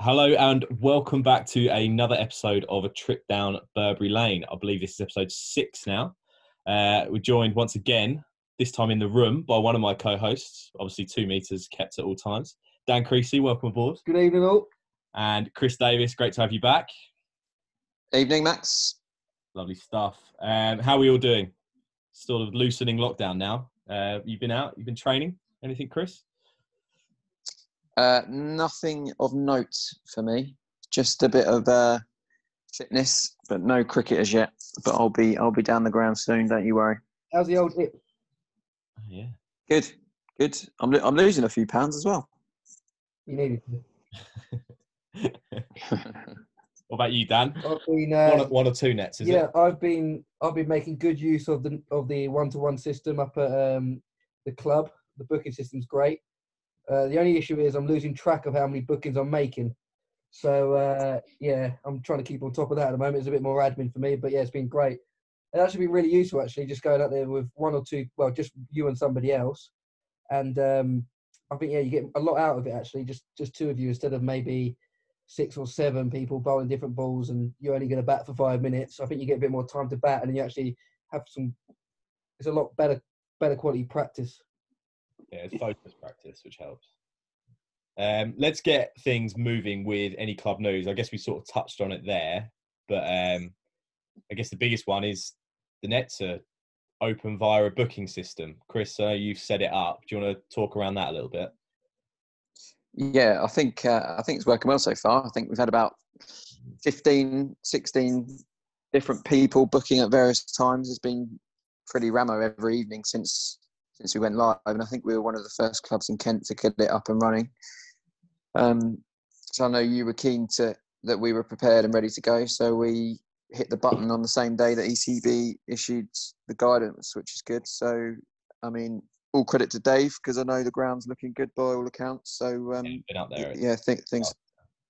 Hello and welcome back to another episode of a trip down Burberry Lane. I believe this is episode six now. Uh, we're joined once again, this time in the room, by one of my co-hosts. Obviously, two meters kept at all times. Dan Creasy, welcome aboard, Good evening, all. and Chris Davis. Great to have you back. Evening, Max. Lovely stuff. Um, how are we all doing? Sort of loosening lockdown now. Uh, you've been out. You've been training. Anything, Chris? Uh, nothing of note for me. Just a bit of uh, fitness, but no cricket as yet. But I'll be I'll be down the ground soon. Don't you worry. How's the old hip? Yeah. Good, good. I'm lo- I'm losing a few pounds as well. You needed to. What about you, Dan? I've been, One, uh, or, one or two nets, is yeah, it? Yeah, I've been, I've been making good use of the of the one to one system up at um, the club. The booking system's great. Uh, the only issue is I'm losing track of how many bookings I'm making. So uh, yeah, I'm trying to keep on top of that at the moment. It's a bit more admin for me, but yeah, it's been great. It's actually been really useful actually, just going out there with one or two, well, just you and somebody else, and um, I think yeah, you get a lot out of it actually. Just just two of you instead of maybe six or seven people bowling different balls, and you're only going to bat for five minutes. I think you get a bit more time to bat, and then you actually have some. It's a lot better better quality practice. Yeah, it's focus practice, which helps. Um, let's get things moving with any club news. I guess we sort of touched on it there, but um, I guess the biggest one is the nets are open via a booking system. Chris, you've set it up. Do you want to talk around that a little bit? Yeah, I think uh, I think it's working well so far. I think we've had about 15, 16 different people booking at various times. It's been pretty ramo every evening since since we went live, and I think we were one of the first clubs in Kent to get it up and running. Um, so I know you were keen to that we were prepared and ready to go. So we hit the button on the same day that ECB issued the guidance, which is good. So I mean, all credit to Dave because I know the ground's looking good by all accounts. So um, Yeah, been up there. yeah, I think things.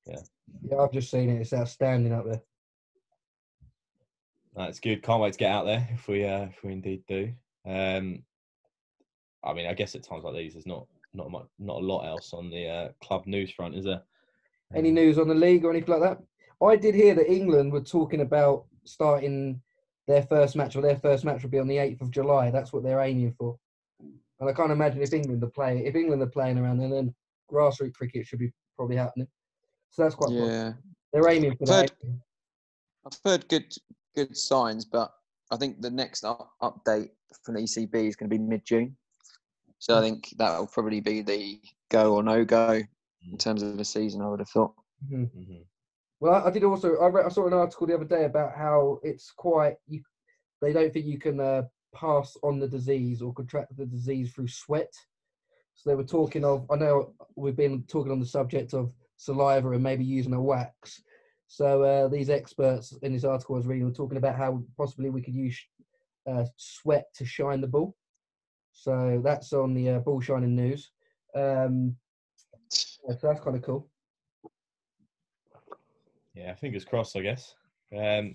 Yeah, Yeah, I've just seen it. It's outstanding up there. That's good. Can't wait to get out there if we uh, if we indeed do. Um, I mean, I guess at times like these, there's not not much, not a lot else on the uh, club news front, is there? Any Um, news on the league or anything like that? I did hear that England were talking about starting their first match, or their first match will be on the 8th of July. That's what they're aiming for. And I can't imagine if England are playing, if England are playing around then, then grassroots cricket should be probably happening. So that's quite. positive. Yeah, They're aiming for that. I've heard good good signs, but I think the next up, update from the ECB is going to be mid June. So I think that will probably be the go or no go in terms of the season. I would have thought. Mhm. mhm. Well, I- I did also. I, read, I saw an article the other day about how it's quite. You, they don't think you can uh, pass on the disease or contract the disease through sweat. So they were talking of. I know we've been talking on the subject of saliva and maybe using a wax. So uh, these experts in this article I was reading were talking about how possibly we could use uh, sweat to shine the ball. So that's on the uh, ball shining news. Um, yeah, so that's kind of cool. Yeah, fingers crossed, I guess. Um,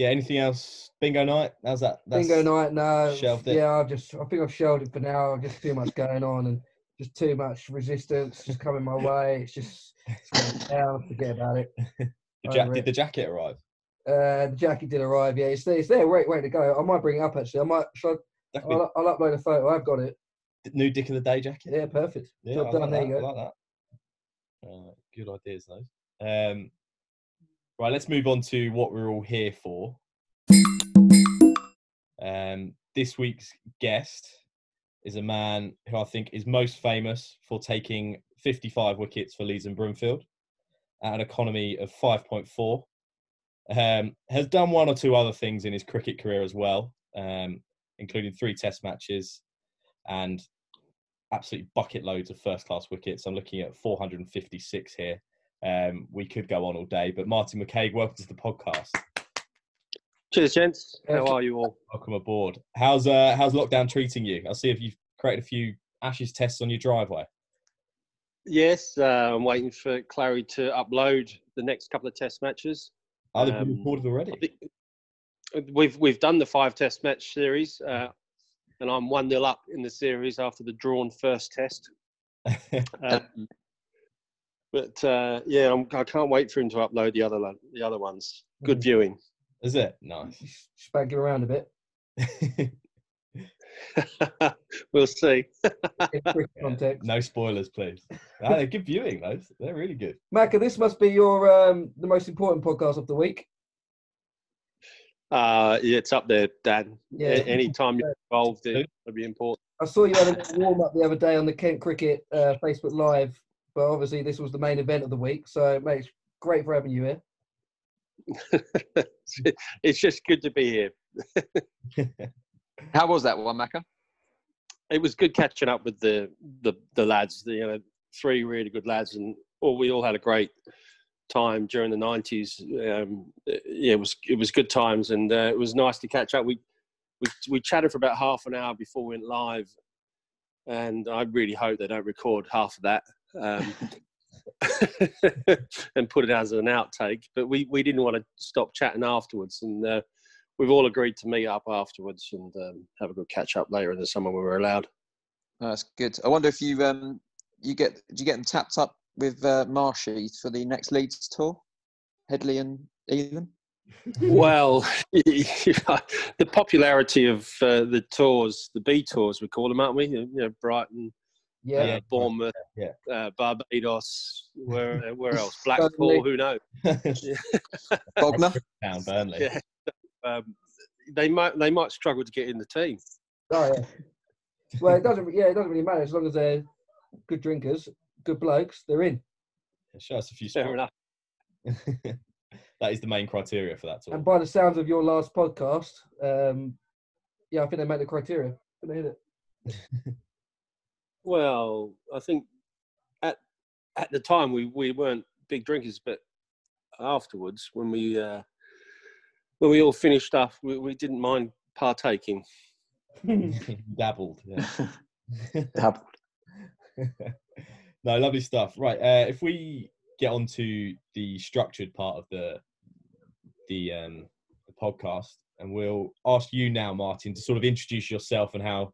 yeah, anything else? Bingo night? How's that? That's Bingo night, no. shelved it. Yeah, I've just I think I've shelved it for now. I've just too much going on and just too much resistance just coming my way. It's just it's down. Forget about it. Ja- did it. the jacket arrive? Uh, the jacket did arrive. Yeah, it's there. It's there. Wait, wait to go. I might bring it up actually. I might. That I, I'll, I'll upload a photo. I've got it. new Dick of the Day jacket. Yeah, perfect. Yeah, Job I done. like there that. you I like that. Uh, good ideas, those. Um, right, let's move on to what we're all here for. Um, this week's guest is a man who I think is most famous for taking 55 wickets for Leeds and Broomfield at an economy of 5.4. Um, has done one or two other things in his cricket career as well, um, including three test matches and absolutely bucket loads of first class wickets. I'm looking at 456 here. Um, we could go on all day, but Martin McCague, welcome to the podcast. Cheers, gents. How are you all? Welcome aboard. How's uh, how's lockdown treating you? I'll see if you've created a few Ashes tests on your driveway. Yes, uh, I'm waiting for Clary to upload the next couple of test matches. Are they been Um, recorded already? We've we've done the five test match series, uh, and I'm one nil up in the series after the drawn first test. Um, but uh, yeah, I'm, I can't wait for him to upload the other the other ones. Good Mhm. viewing. Is it nice? Spanking around a bit. we'll see. in context. no spoilers, please. Ah, they're good viewing, those. They're really good. Macca, this must be your um, the most important podcast of the week. Uh, yeah, it's up there, Dan. Yeah. A- Anytime you're involved, in it would be important. I saw you had a warm up the other day on the Kent Cricket uh, Facebook Live, but obviously this was the main event of the week. So, mate, it's great for having you here. it's just good to be here. How was that one, Macca? It was good catching up with the the, the lads. The, you know, three really good lads, and all we all had a great time during the nineties. Um, yeah, it was it was good times, and uh, it was nice to catch up. We we we chatted for about half an hour before we went live, and I really hope they don't record half of that. Um, and put it as an outtake, but we, we didn't want to stop chatting afterwards, and uh, we've all agreed to meet up afterwards and um, have a good catch up later in the summer when we're allowed. Oh, that's good. I wonder if you um you get did you get them tapped up with uh, Marshy for the next Leeds tour, Headley and Ethan? well, the popularity of uh, the tours, the B tours, we call them, aren't we? You know, Brighton, Yeah, uh, Yeah. Bournemouth, Yeah. uh, Barbados, where where else? Blackpool, who knows? Bognor? Down Burnley. Yeah. Um, they might they might struggle to get in the team. Oh, yeah. Well, it doesn't. Yeah, it doesn't really matter as long as they're good drinkers, good blokes. They're in. Show us a few Fair enough. that is the main criteria for that tour. And by the sounds of your last podcast, um, yeah, I think they met the criteria. I They hit it. Well, I think at at the time we, we weren't big drinkers, but afterwards, when we uh, when we all finished up, we, we didn't mind partaking. Dabbled. Yeah. Dabbled. no, lovely stuff. Right, uh, if we get on to the structured part of the the um, the podcast, and we'll ask you now, Martin, to sort of introduce yourself and how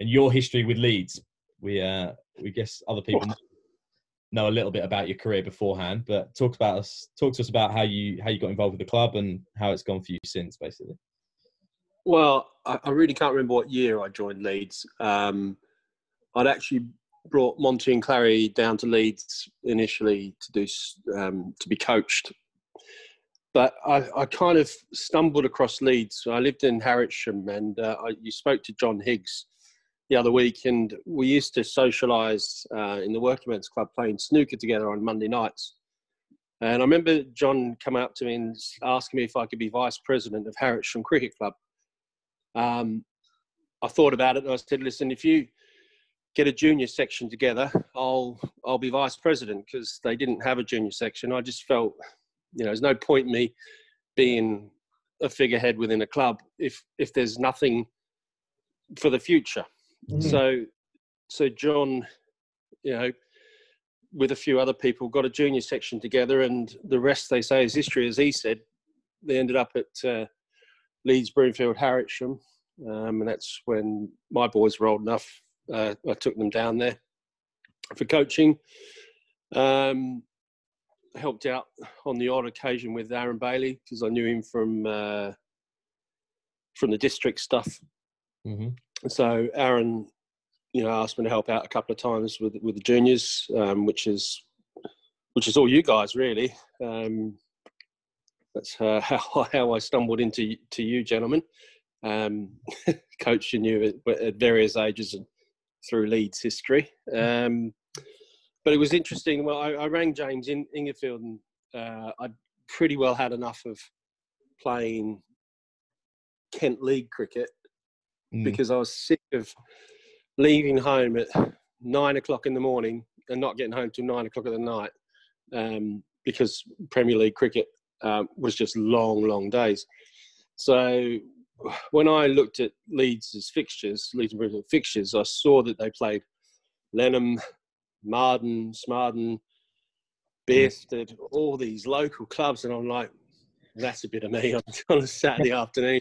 and your history with Leeds. We uh, we guess other people know a little bit about your career beforehand, but talk about us. Talk to us about how you how you got involved with the club and how it's gone for you since, basically. Well, I, I really can't remember what year I joined Leeds. Um, I'd actually brought Monty and Clary down to Leeds initially to do um, to be coached, but I, I kind of stumbled across Leeds. I lived in Harrietsham and uh, I, you spoke to John Higgs the other week, and we used to socialise uh, in the Working Men's Club playing snooker together on Monday nights. And I remember John coming up to me and asking me if I could be vice president of Harwich Cricket Club um, I thought about it and I said, listen, if you get a junior section together, I'll I'll be vice president because they didn't have a junior section. I just felt, you know, there's no point in me being a figurehead within a club if if there's nothing for the future. Mhm. So so John, you know, with a few other people, got a junior section together, and the rest they say is history, as he said. They ended up at uh, Leeds, Broomfield, Harrietsham um, and that's when my boys were old enough. Uh, I took them down there for coaching. Um, helped out on the odd occasion with Aaron Bailey because I knew him from uh, from the district stuff. Mm-hmm. So Aaron, you know, asked me to help out a couple of times with with the juniors, um, which is which is all you guys really. Um, that's uh, how how I stumbled into to you gentlemen, um, coaching you at, at various ages and through Leeds history. Um, but it was interesting. Well, I, I rang James in Ingerfield, and uh, I pretty well had enough of playing Kent League cricket Mm. because I was sick of leaving home at nine o'clock in the morning and not getting home till nine o'clock at the night um, because Premier League cricket um, was just long, long days. So when I looked at Leeds' fixtures, Leeds and Bristol fixtures, I saw that they played Lenham, Marden, Smarden, Bearsted, all these local clubs, and I'm like, that's a bit of me on a Saturday afternoon.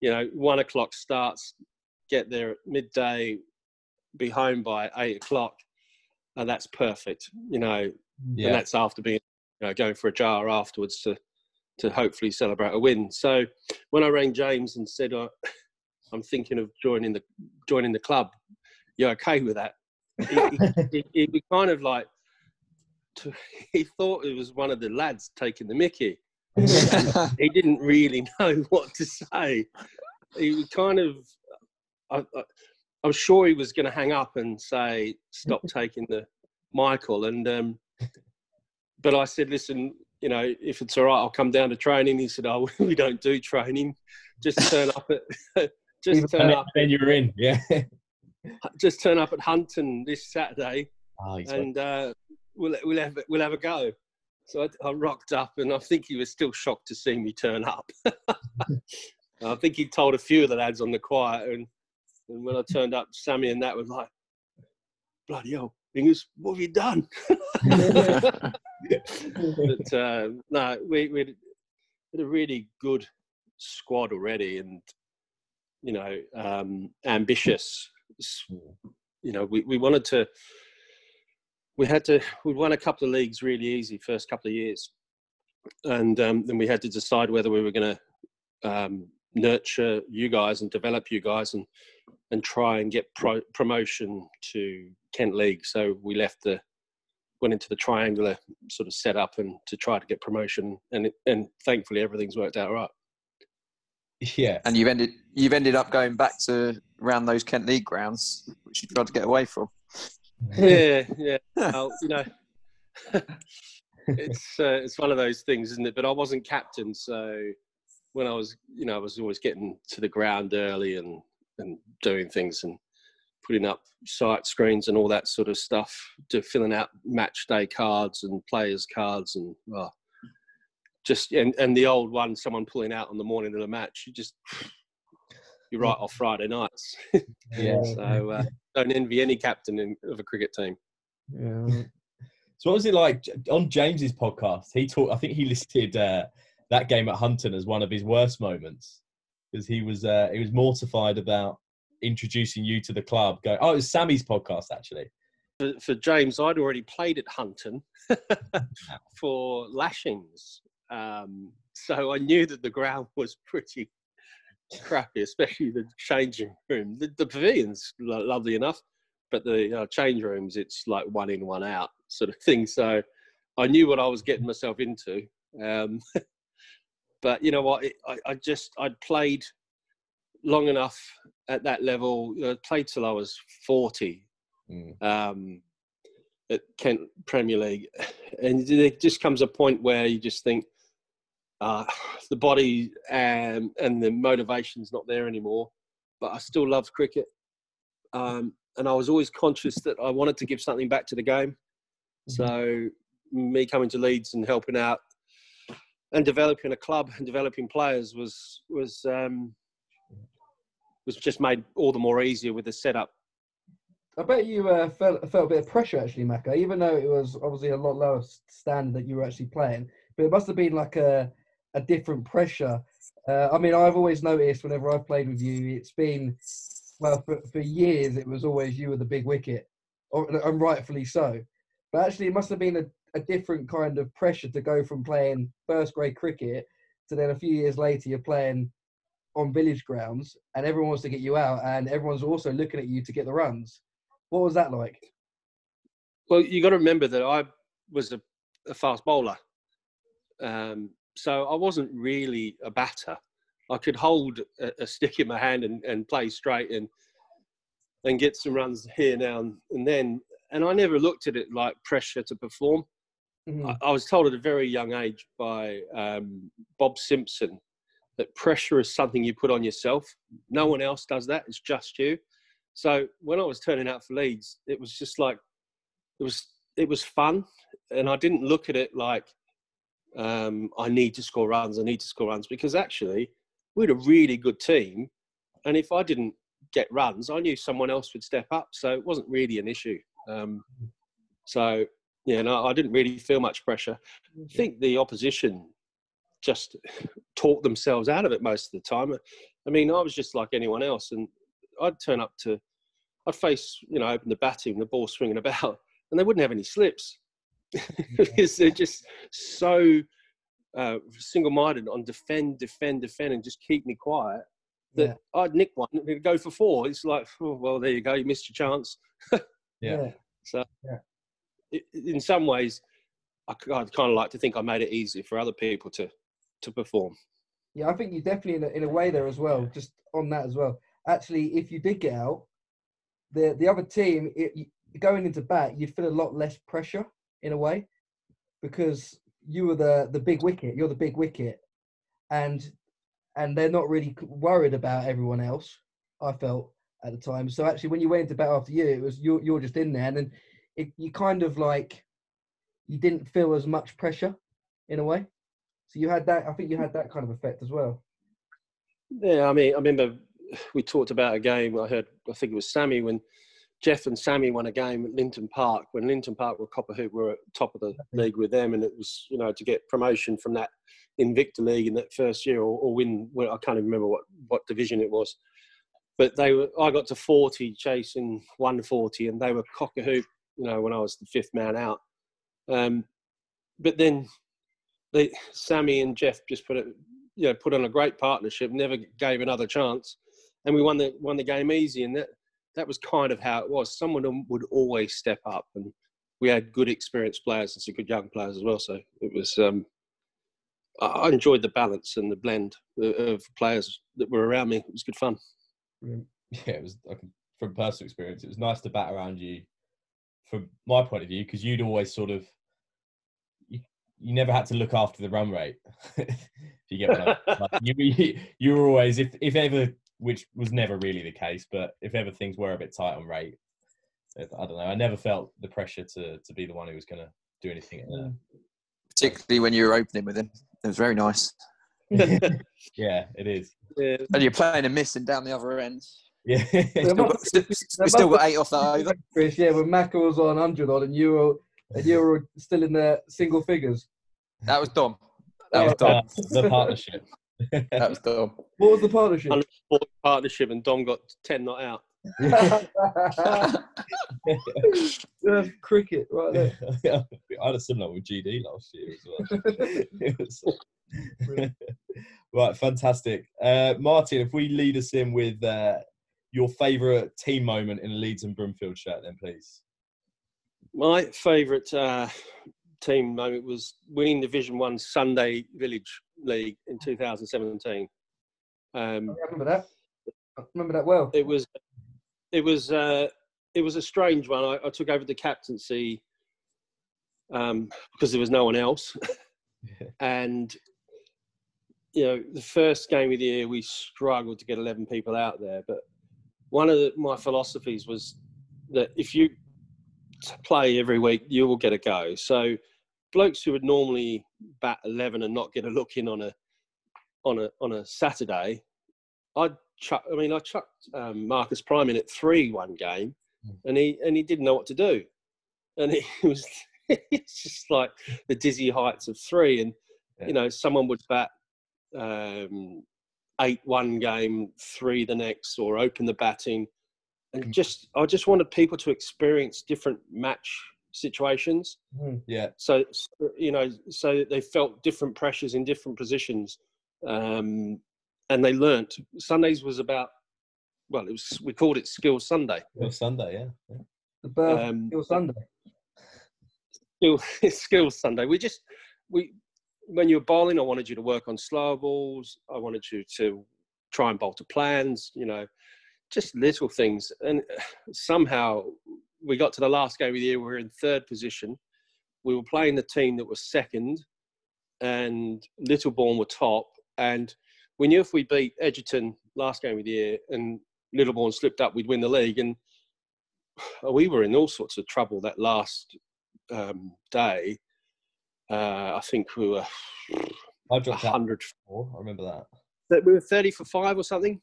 You know, one o'clock starts, get there at midday, be home by eight o'clock, and that's perfect. You know, Yeah. and that's after being you know, going for a jar afterwards to to hopefully celebrate a win. So when I rang James and said uh, I'm thinking of joining the joining the club, you're okay with that? He, he, he kind of like to, he thought it was one of the lads taking the Mickey. He didn't really know what to say. He was kind of. I, I, I'm sure he was going to hang up and say, "Stop taking the Michael." And um, but I said, "Listen, you know, if it's all right, I'll come down to training." He said, "Oh, we don't do training. Just turn up at just turn up, then you're in. Yeah. just turn up at Hunton this Saturday, Oh, and uh, we'll we'll have we'll have a go." So I, I rocked up, and I think he was still shocked to see me turn up. I think he told a few of the lads on the choir, and, and when I turned up, Sammy and that was like, "Bloody hell, Ingus, what have you done?" but uh, no, we we had a really good squad already, and you know, um, ambitious. You know, we, we wanted to. We had to. We won a couple of leagues really easy first couple of years, and um, then we had to decide whether we were going to um, nurture you guys and develop you guys and and try and get pro- promotion to Kent League. So we left the went into the triangular sort of setup and to try to get promotion and it, and thankfully everything's worked out right. yeah. and you've ended you've ended up going back to around those Kent League grounds, which you tried to get away from. Yeah, yeah. Well, you know, it's uh, it's one of those things, isn't it? But I wasn't captain, so when I was, you know, I was always getting to the ground early and and doing things and putting up site screens and all that sort of stuff, to filling out match day cards and players cards and well, just and and the old one, someone pulling out on the morning of the match, you just you write off Friday nights. Yeah. so uh, don't envy any captain in, of a cricket team. Yeah. So what was it like on James's podcast? He talked. I think he listed uh, that game at Hunton as one of his worst moments because he was uh, he was mortified about introducing you to the club. Go, oh, it was Sammy's podcast actually. for, for James, I'd already played at Hunton for lashings, um, so I knew that the ground was pretty crappy, especially the changing room. The, the pavilion's lo- lovely enough, but the uh, change rooms, it's like one in, one out sort of thing. So I knew what I was getting myself into. Um, but you know what? It, I, I just I'd played long enough at that level. I played till I was forty Mm. um, at Kent Premier League, and there just comes a point where you just think uh, the body and and the motivation's not there anymore. But I still loved cricket, um, and I was always conscious that I wanted to give something back to the game. So me coming to Leeds and helping out and developing a club and developing players was was um, was just made all the more easier with the setup I bet you uh, felt felt a bit of pressure actually, Macca, even though it was obviously a lot lower standard that you were actually playing. But it must have been like a a different pressure. Uh, I mean, I've always noticed whenever I've played with you, it's been well for, for years. It was always you were the big wicket, or, and rightfully so. But actually, it must have been a, a different kind of pressure to go from playing first grade cricket to then a few years later you're playing on village grounds, and everyone wants to get you out, and everyone's also looking at you to get the runs. What was that like? Well, you got to remember that I was a, a fast bowler, um, so I wasn't really a batter. I could hold a, a stick in my hand and, and play straight and and get some runs here now and, and then. And I never looked at it like pressure to perform. Mhm. I, I was told at a very young age by um, Bob Simpson that pressure is something you put on yourself. No one else does that. It's just you. So when I was turning out for Leeds, it was just like it was it was fun, and I didn't look at it like um, I need to score runs. I need to score runs because actually we had a really good team, and if I didn't get runs, I knew someone else would step up. So it wasn't really an issue. Um, so yeah, no, I didn't really feel much pressure. I think the opposition just talked themselves out of it most of the time. I mean, I was just like anyone else, and I'd turn up to, I'd face, you know, open the batting, the ball swinging about, and they wouldn't have any slips because they're just so uh, single-minded on defend, defend, defend, and just keep me quiet. That Yeah. I'd nick one and it'd go for four. It's like, oh, well, there you go, you missed your chance. Yeah. So, Yeah. i in some ways, I, would kind of like to think I made it easier for other people to to perform. Yeah, I think you definitely in a, in a way there as well. Just on that as well. Actually, if you did get out, the the other team it, going into bat, you'd feel a lot less pressure in a way because you were the the big wicket. You're the big wicket, and and they're not really worried about everyone else. I felt at the time. So actually, when you went into bat after you, it was you're you're just in there, and then it, you kind of like you didn't feel as much pressure in a way. So you had that. I think you had that kind of effect as well. Yeah, I mean, I remember we talked about a game. I heard, I think it was Sammy when Jeff and Sammy won a game at Linton Park when Linton Park were Copper Hoop were at top of the league with them, and it was you know to get promotion from that Invicta League in that first year or, or win. Well, I can't even remember what what division it was, but they were. I got to forty, chasing one forty, and they were hoop. You know, when I was the fifth man out. Um, but then they Sammy and Jeff just put it you know put on a great partnership never gave another chance and we won the won the game easy and that that was kind of how it was someone would always step up and we had good experienced players and some good young players as well so it was um I enjoyed the balance and the blend of- players that were around me. It was good fun. yeah, it was from personal experience. It was nice to bat around you, from my point of view, because you'd always sort of you, you never had to look after the run rate. if you get what I like, you, you you were always if if ever, which was never really the case, but if ever things were a bit tight on rate, I don't know. I never felt the pressure to to be the one who was going to do anything. in particularly when you were opening with him. It was very nice. yeah, it is. Yeah, And you're playing and missing down the other end. Yeah, Still got, still, we still got eight off that over. Chris, yeah, when Macca was on 100 on and you were, and you were still in the single figures. That was Dom. That was Uh, the partnership. That was Dom. What was the partnership? Hundred- partnership, and Dom got ten not out. That's cricket right there. I had a similar with GD last year as well. Was- right, fantastic. Uh, Martin, if we lead us in with uh, your favourite team moment in a Leeds and Broomfield shirt, then please. My favourite uh, team moment was winning Division One Sunday Village League in 2017. Um, I remember that. I remember that well. it was it was uh, it was a strange one. I, I took over the captaincy um, because there was no one else, and you know the first game of the year we struggled to get 11 people out there. But one of the, my philosophies was that if you t- play every week, you will get a go. So blokes who would normally bat 11 and not get a look in on a on a on a Saturday, I'd chuck. I mean, I chucked um, Marcus Prime in at three one game, Mm. and he and he didn't know what to do, and it was it's just like the dizzy heights of three, and Yeah. you know someone would bat um, eight one game, three the next, or open the batting, and Mm. just I just wanted people to experience different match situations Yeah, so so, you know so they felt different pressures in different positions um, and they learnt sundays was about well it was we called it skills sunday it was Sunday, yeah. yeah. The birth um, till Sunday. Skill, skills sunday we just we when you were bowling i wanted you to work on slower balls i wanted you to try and bowl to plans you know just little things and somehow we got to the last game of the year we were in third position we were playing the team that was second and Littlebourne were top. And we knew if we beat Egerton last game of the year and Littlebourne slipped up, we'd win the league. And we were in all sorts of trouble that last um, day. Uh, I think we were I dropped out 100. I remember that. that We were 30 for five or something.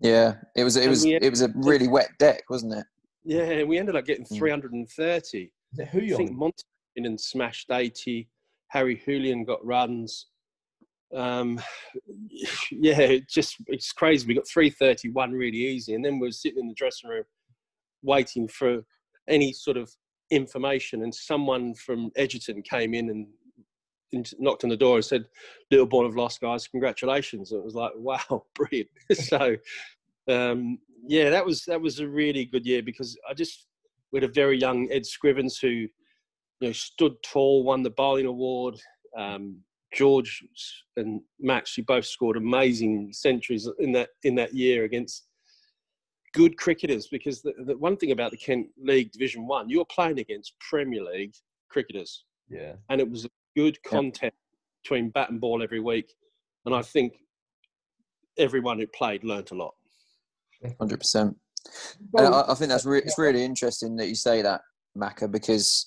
Yeah, it was. It And was. we- It was a really wet deck, wasn't it? Yeah, we ended up getting Mm. 330. Is who I you think? Monty and smashed 80. Harry Julian got runs. um, yeah, it just it's crazy. We got three thirty one really easy, and then we are sitting in the dressing room waiting for any sort of information. And someone from Egerton came in and knocked on the door and said, "Littlebourne have lost, guys. Congratulations!" And it was like, "Wow, brilliant!" so, um, yeah, that was that was a really good year because I just we had a very young Ed Scrivens who, you know, stood tall, won the bowling award. Um, George and Max, you both scored amazing centuries in that in that year against good cricketers. Because the, the one thing about the Kent League Division One, you're playing against Premier League cricketers. Yeah, and it was a good content between bat and ball every week, and I think everyone who played learnt a lot. Hundred percent. I, I, think that's re- it's really interesting that you say that, Macca, because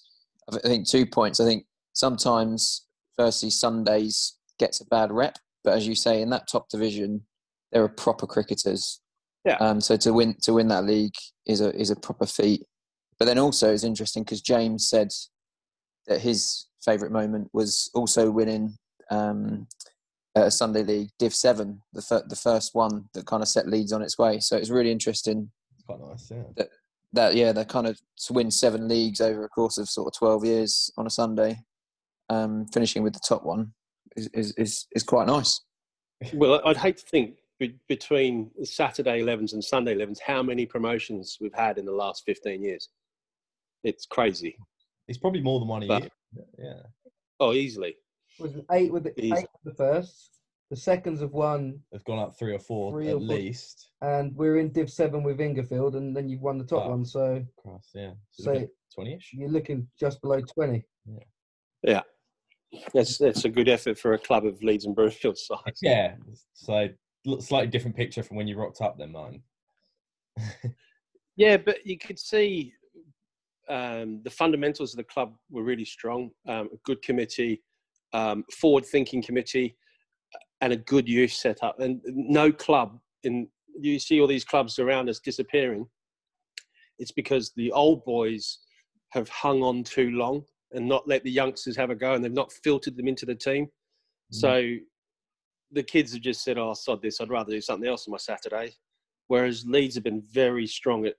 I think two points. I think sometimes firstly Sundays gets a bad rep, but as you say, in that top division, there are proper cricketers. Yeah. Um, so to win to win that league is a is a proper feat. But then also it's interesting because James said that his favourite moment was also winning um, a Sunday League Div Seven, the fir- the first one that kind of set Leeds on its way. So it's really interesting. Quite nice, yeah. That, that yeah, they kind of to win seven leagues over a course of sort of twelve years on a Sunday um, finishing with the top one is, is, is, is quite nice. Well, I'd hate to think between Saturday 11s and Sunday 11s how many promotions we've had in the last 15 years. It's crazy. It's probably more than one a but, year. Yeah. Oh, easily. Was eight with the eight with the first. The seconds have won. They've gone up three or four three at or least. And we're in Div Seven with Ingerfield, and then you've won the top oh, one. So, cross, yeah. So twenty-ish. You're looking just below twenty. Yeah. Yeah. That's that's a good effort for a club of Leeds and Broomfield size. Yeah, so slightly different picture from when you rocked up then, mine. yeah, but you could see um, the fundamentals of the club were really strong. Um, a good committee, um, forward-thinking committee, and a good youth setup. And no club in you see all these clubs around us disappearing. It's because the old boys have hung on too long and not let the youngsters have a go, and they've not filtered them into the team. Mm. So the kids have just said, "Oh, sod this! I'd rather do something else on my Saturday." Whereas Leeds have been very strong at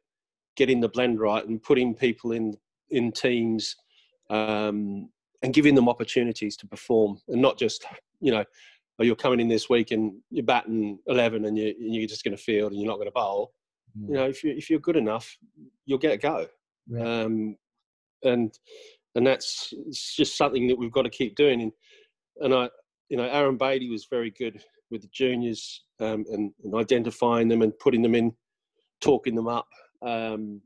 getting the blend right and putting people in in teams um, and giving them opportunities to perform, and not just you know, oh, you're coming in this week and you're batting eleven and you you're just going to field and you're not going to bowl. Mm. You know, if you if you're good enough, you'll get a go. Yeah. Um, and and that's just something that we've got to keep doing. And, and I, you know, Aaron Beatty was very good with the juniors um, and, and, identifying them and putting them in, talking them up. Um,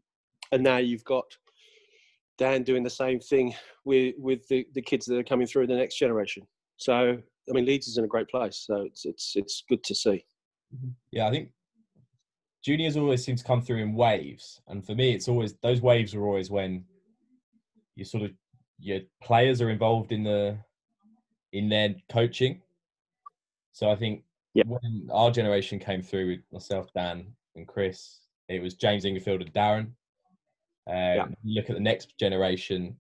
and now you've got Dan doing the same thing with with the, the kids that are coming through the next generation. So I mean, Leeds is in a great place. So it's it's it's good to see. Mm-hmm. Yeah, I think juniors always seem to come through in waves, and for me, it's always those waves are always when you sort of your players are involved in the in their coaching. So I think yep. when our generation came through with myself, Dan, and Chris, it was James Ingerfield and Darren. Um, Look at the next generation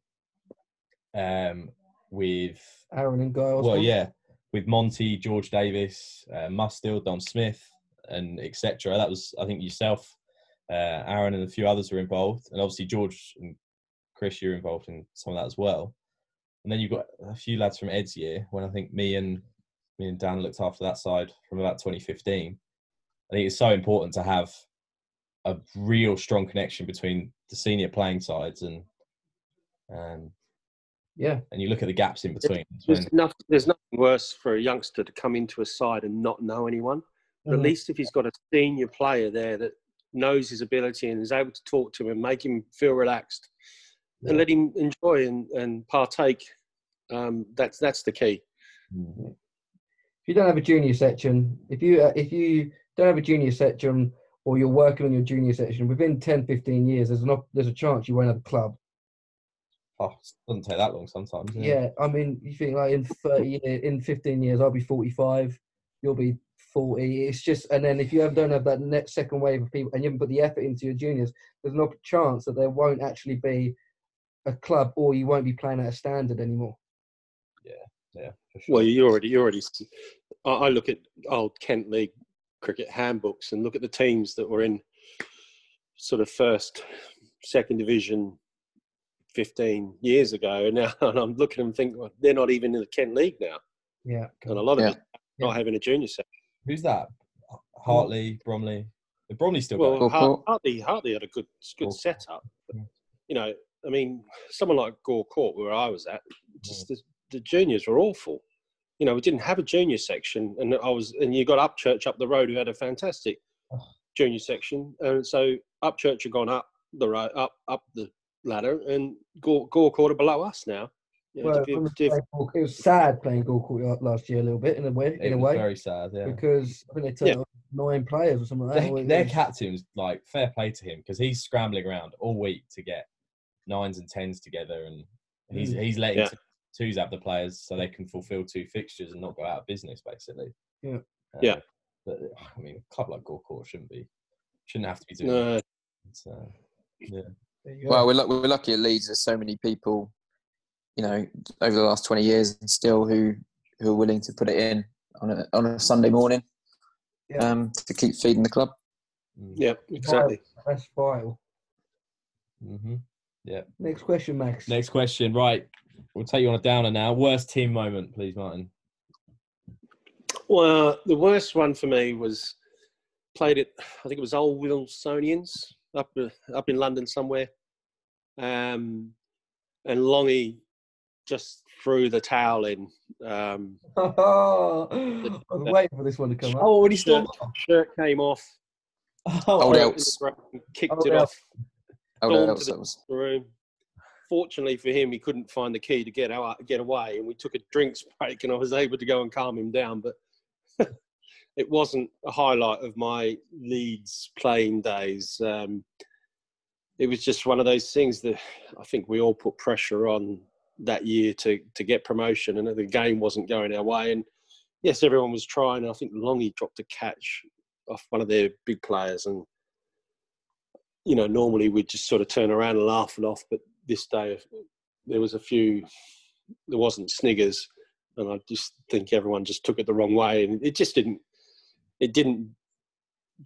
um, with Aaron and Giles. Well, yeah, with Monty, George Davis, uh, Mustill, Don Smith, and etc. That was, I think, yourself, uh, Aaron, and a few others were involved, and obviously George and Chris, you're involved in some of that as well. And then you've got a few lads from Ed's year when I think me and me and Dan looked after that side from about 2015. I think it's so important to have a real strong connection between the senior playing sides and um, yeah, and you look at the gaps in between. There's, nothing, there's nothing worse for a youngster to come into a side and not know anyone. Mm-hmm. at least if he's got a senior player there that knows his ability and is able to talk to him and make him feel relaxed, and let him enjoy and, and partake. Um, that's that's the key. Mm-hmm. If you don't have a junior section, if you uh, if you don't have a junior section or you're working on your junior section within 10, 15 years, there's an op- there's a chance you won't have a club. Oh, it doesn't take that long sometimes. Yeah, yeah I mean, you think like in 30 years, in 15 years, I'll be 45, you'll be 40. It's just, and then if you don't have that next second wave of people and you haven't put the effort into your juniors, there's no chance that there won't actually be a club or you won't be playing at a standard anymore. Yeah. Yeah, for sure. Well, you already, you already. I I look at old Kent League cricket handbooks and look at the teams that were in sort of first, second division 15 years ago, and now and I'm looking at them and think well, they're not even in the Kent League now, Yeah. and a lot of Yeah. them not having a junior set. Who's that? Hartley, Bromley. The Bromley still Well, going. Gore Hart- Hartley, Hartley had a good, good Gore setup. Yeah. You know, I mean, someone like Gore Court, where I was at, just mm. the, the juniors were awful. You know, we didn't have a junior section, and I was, and you got Upchurch up the road who had a fantastic junior section, and so Upchurch had gone up the road, up up the ladder, and Gore, Gore Court are below us now. You know, Well, div- it was div- playing- it was sad playing Gore Court last year a little bit in a way, It in a was way, very sad. Yeah. because I think they turned Yeah. nine players or something like that. Their, or their captain's like fair play to him because he's scrambling around all week to get nines and tens together, and he's Mm. he's letting Yeah. T- twos have the players so they can fulfil two fixtures and not go out of business, basically. Yeah. Uh, Yeah. But I mean, a club like Gore Court shouldn't be shouldn't have to be doing. no, that. It's, uh, yeah. there you go. Well, we're, we're lucky at Leeds. There's so many people, you know, over the last 20 years, and still who who are willing to put it in on a on a Sunday morning, Yeah. um, to keep feeding the club. Mm. yeah, exactly. That's vital. hmm Yeah. Next question, Max. Next question, right? We'll take you on a downer now. Worst team moment, please, Martin. Well, the worst one for me was played at I think it was Old Wilsonians up uh, up in London somewhere, um, and Longy just threw the towel in. Um, I was waiting for this one to come up. Oh, already shirt, shirt came off, Oh, Old threw it in Elks. the ground, kicked Old it Elks. off Oh, Dawn to that was the room. Fortunately for him, he couldn't find the key to get out, get away, and we took a drinks break, and I was able to go and calm him down. But it wasn't a highlight of my Leeds playing days. Um, it was just one of those things that I think we all put pressure on that year to to get promotion, and the game wasn't going our way. And yes, everyone was trying. I think Longy dropped a catch off one of their big players, and you know, normally we'd just sort of turn around and laugh it off, but this day there was a few, there wasn't sniggers, and I just think everyone just took it the wrong way, and it just didn't, it didn't,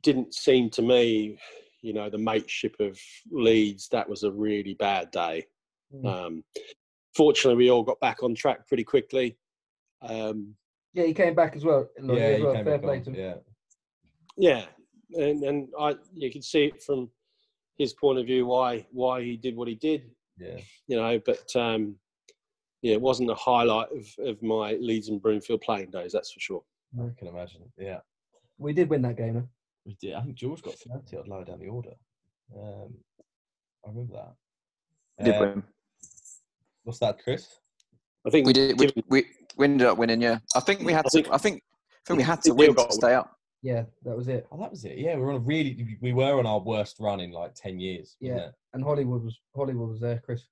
didn't seem to me, you know, the mateship of Leeds. That was a really bad day. Mm. Um, fortunately, we all got back on track pretty quickly. Um, Yeah, he came back as well. Longy yeah, as well. Fair play to him. Yeah, yeah, and and I you can see it from his point of view why why he did what he did. Yeah. you know, but um, yeah, it wasn't a highlight of, of my Leeds and Broomfield playing days, that's for sure. I can imagine. Yeah, We did win that game. Huh? we did. I think George got thirty odd lower down the order. Um, I remember that. we did Uh, win. What's that, Chris? I think We did. We, we, we ended up winning. Yeah, I think we had I to. think- I think. I think we had to I think we win to stay up. Yeah, that was it. Oh, that was it. Yeah, we were on a really. We were on our worst run in like ten years. Yeah. it? And Hollywood was Hollywood was there, Chris.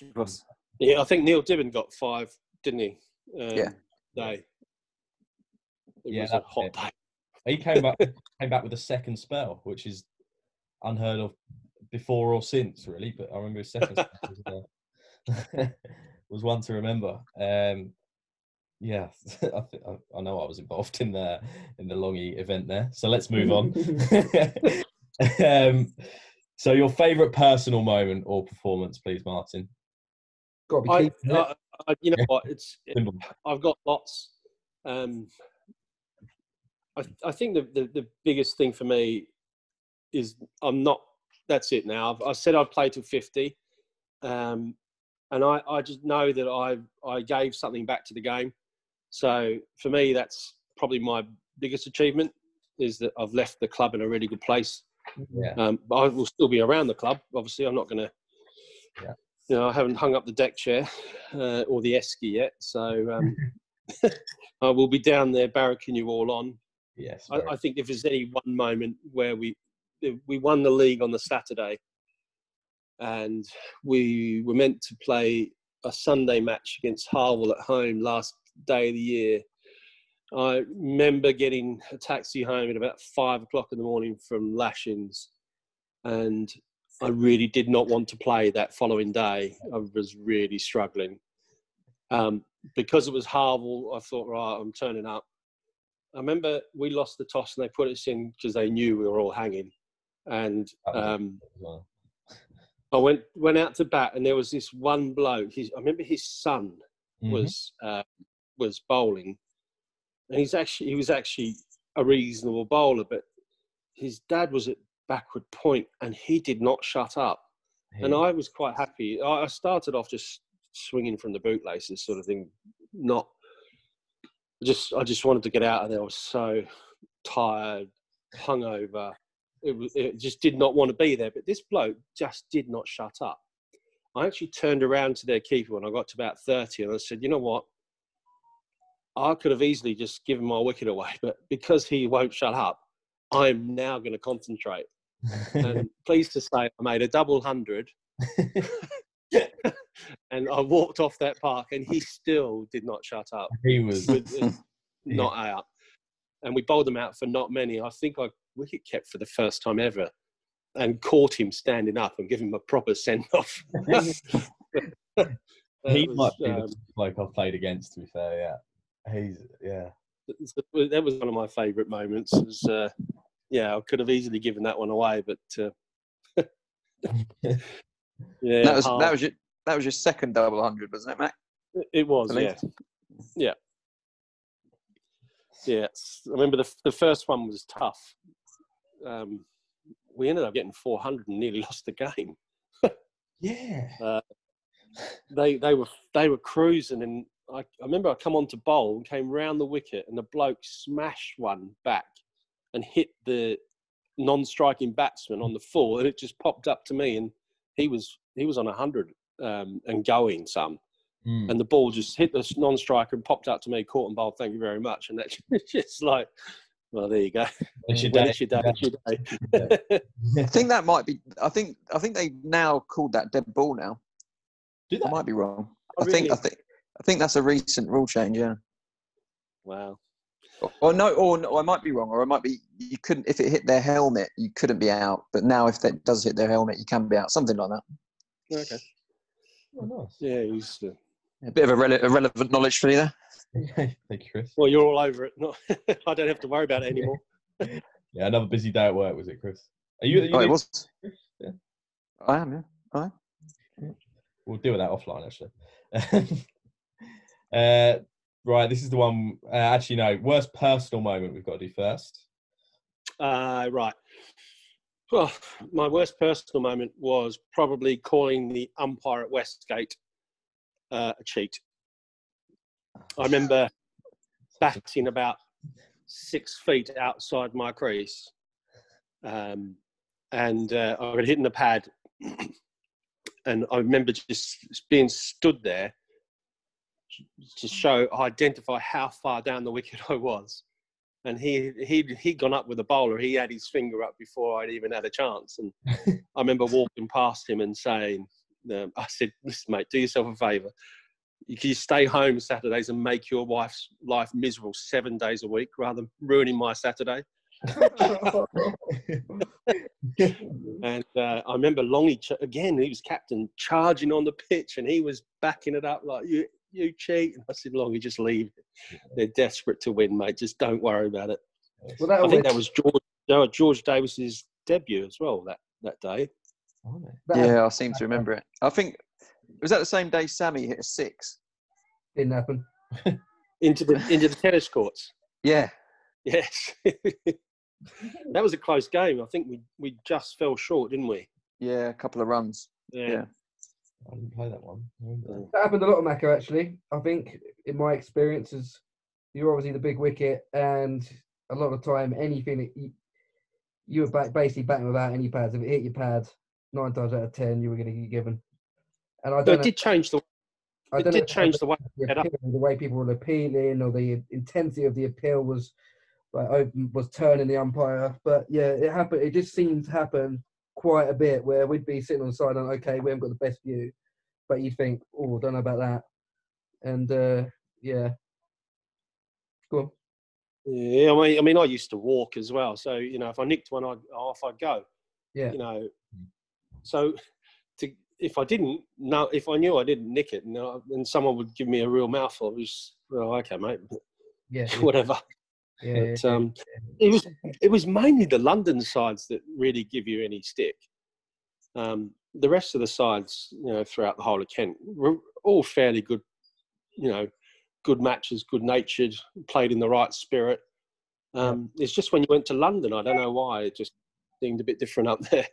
It was. yeah, I think Neil Dibben got five, didn't he? Um, Yeah. Day. It Yeah, was a hot it. day. He came back. came back with a second spell, which is unheard of before or since, really. But I remember his second spell was, uh, was one to remember. Um, yeah, I, think, I, I know I was involved in the in the Longy event there. So let's move on. um, so your favourite personal moment or performance, please, Martin. Got I, keeping it. I, I, you know what? It's Simple. I've got lots. Um, I, I think the, the, the biggest thing for me is I'm not. That's it now. I've, I said I'd play till fifty, um, and I, I just know that I I gave something back to the game. So for me, that's probably my biggest achievement is that I've left the club in a really good place. Yeah. Um, but I will still be around the club. Obviously, I'm not going to. Yeah. You know, I haven't hung up the deck chair uh, or the esky yet, so um, I will be down there barracking you all on. Yes. I, I think if there's any one moment where we we won the league on the Saturday, and we were meant to play a Sunday match against Harwell at home last day of the year. I remember getting a taxi home at about five o'clock in the morning from Lashings, and I really did not want to play that following day. I was really struggling. Um, because it was Harville, I thought, right, I'm turning up. I remember we lost the toss and they put us in because they knew we were all hanging. And it um. I went went out to bat, and there was this one bloke. His, I remember his son Mhm. was uh, was bowling, and he's actually he was actually a reasonable bowler, but his dad was at backward point, and he did not shut up. And I was quite happy. I I started off just swinging from the bootlaces, sort of thing. Not just I just wanted to get out of there. I was so tired, hungover. It, was, it just did not want to be there. But this bloke just did not shut up. I actually turned around to their keeper when I got to about 30 and I said, you know what? I could have easily just given my wicket away, but because he won't shut up, I'm now going to concentrate. And pleased to say, I made a double hundred and I walked off that park and he still did not shut up. he was not out. And we bowled him out for not many. I think I wicket kept for the first time ever and caught him standing up and give him a proper send off. he might be the bloke I've played against. To be fair, yeah, he's yeah. that was one of my favourite moments. Was, uh, yeah, I could have easily given that one away, but uh, yeah, that was hard. that was your that was your second double hundred, wasn't it, Mac? It was, I yeah, think. yeah, yeah. I remember the the first one was tough. Um, we ended up getting 400 and nearly lost the game. Yeah. Uh, They they were they were cruising, and I, I remember I come on to bowl and came round the wicket, and the bloke smashed one back and hit the non-striking batsman on the full, and it just popped up to me, and he was he was on a 100 um, and going some. Mm. and the ball just hit the non-striker and popped up to me, caught and bowled. Thank you very much. And that's just like, well, there you go. It's your day. it's your day, it's your day. I think that might be. I think I think they now called that dead ball now. Do I might be wrong. Oh, I think I think I think that's a recent rule change. Yeah. Wow. Or, or no, or, no, I might be wrong, or I might be. You couldn't if it hit their helmet, you couldn't be out. But now, if that does hit their helmet, you can be out. Something like that. Okay. Oh, nice. Yeah, he's, uh, A bit of a rele- irrelevant knowledge for you there. Thank you, Chris. well, you're all over it. Not, I don't have to worry about it anymore. Yeah, another busy day at work, was it, Chris? Are you? Are you Oh, it was. Yeah. I am. Yeah. I. We'll deal with that offline, actually. Uh, right, this is the one. Uh, actually, no. Worst personal moment we've got to do first. Uh, right. Well, my worst personal moment was probably calling the umpire at Westgate uh, a cheat. I remember batting about six feet outside my crease, um, and uh, I got hit in the pad, and I remember just being stood there to show, identify how far down the wicket I was and he he'd he'd gone up with a bowler. He had his finger up before I'd even had a chance. And I remember walking past him and saying, um, "I said, listen, mate, do yourself a favour. You can stay home Saturdays and make your wife's life miserable seven days a week rather than ruining my Saturday." And uh, I remember Longy ch- again. He was captain, charging on the pitch, and he was backing it up like you. You cheat. And I said, Longy, just leave. They're desperate to win, mate. Just don't worry about it. Well, that I think that was George no, George Davis's debut as well that that day. that Yeah, I seem to remember it. I think was that the same day Sammy hit a six. didn't happen. Into the into the tennis courts. Yeah. Yes. that was a close game. I think we we just fell short, didn't we? Yeah, a couple of runs. Yeah. I didn't play that one. That. That happened a lot of Macca actually. I think in my experiences, you're obviously the big wicket, and a lot of time anything that you, you were back, basically batting without any pads. If it hit your pad, nine times out of ten, you were going to get given. And I But don't it know, did change the I it don't did if change the way the, appeal, the way people were appealing or the intensity of the appeal was like open, was turning the umpire. But yeah, it happened. It just seemed to happen quite a bit where we'd be sitting on the side and okay, we haven't got the best view, but you think, oh, don't know about that, and uh, yeah, go on. Yeah, I mean, I mean, I used to walk as well. So you know, if I nicked one, I'd off I'd go. Yeah. You know, so to if I didn't, know, if I knew I didn't nick it, and, and someone would give me a real mouthful, it was well, okay, mate, Yeah, yeah, whatever. yeah, But, um, it was it was mainly the London sides that really give you any stick. Um, the rest of the sides, you know, throughout the whole of Kent, were all fairly good. You know, good matches, good natured, played in the right spirit. Um, It's just when you went to London, I don't know why, it just seemed a bit different up there.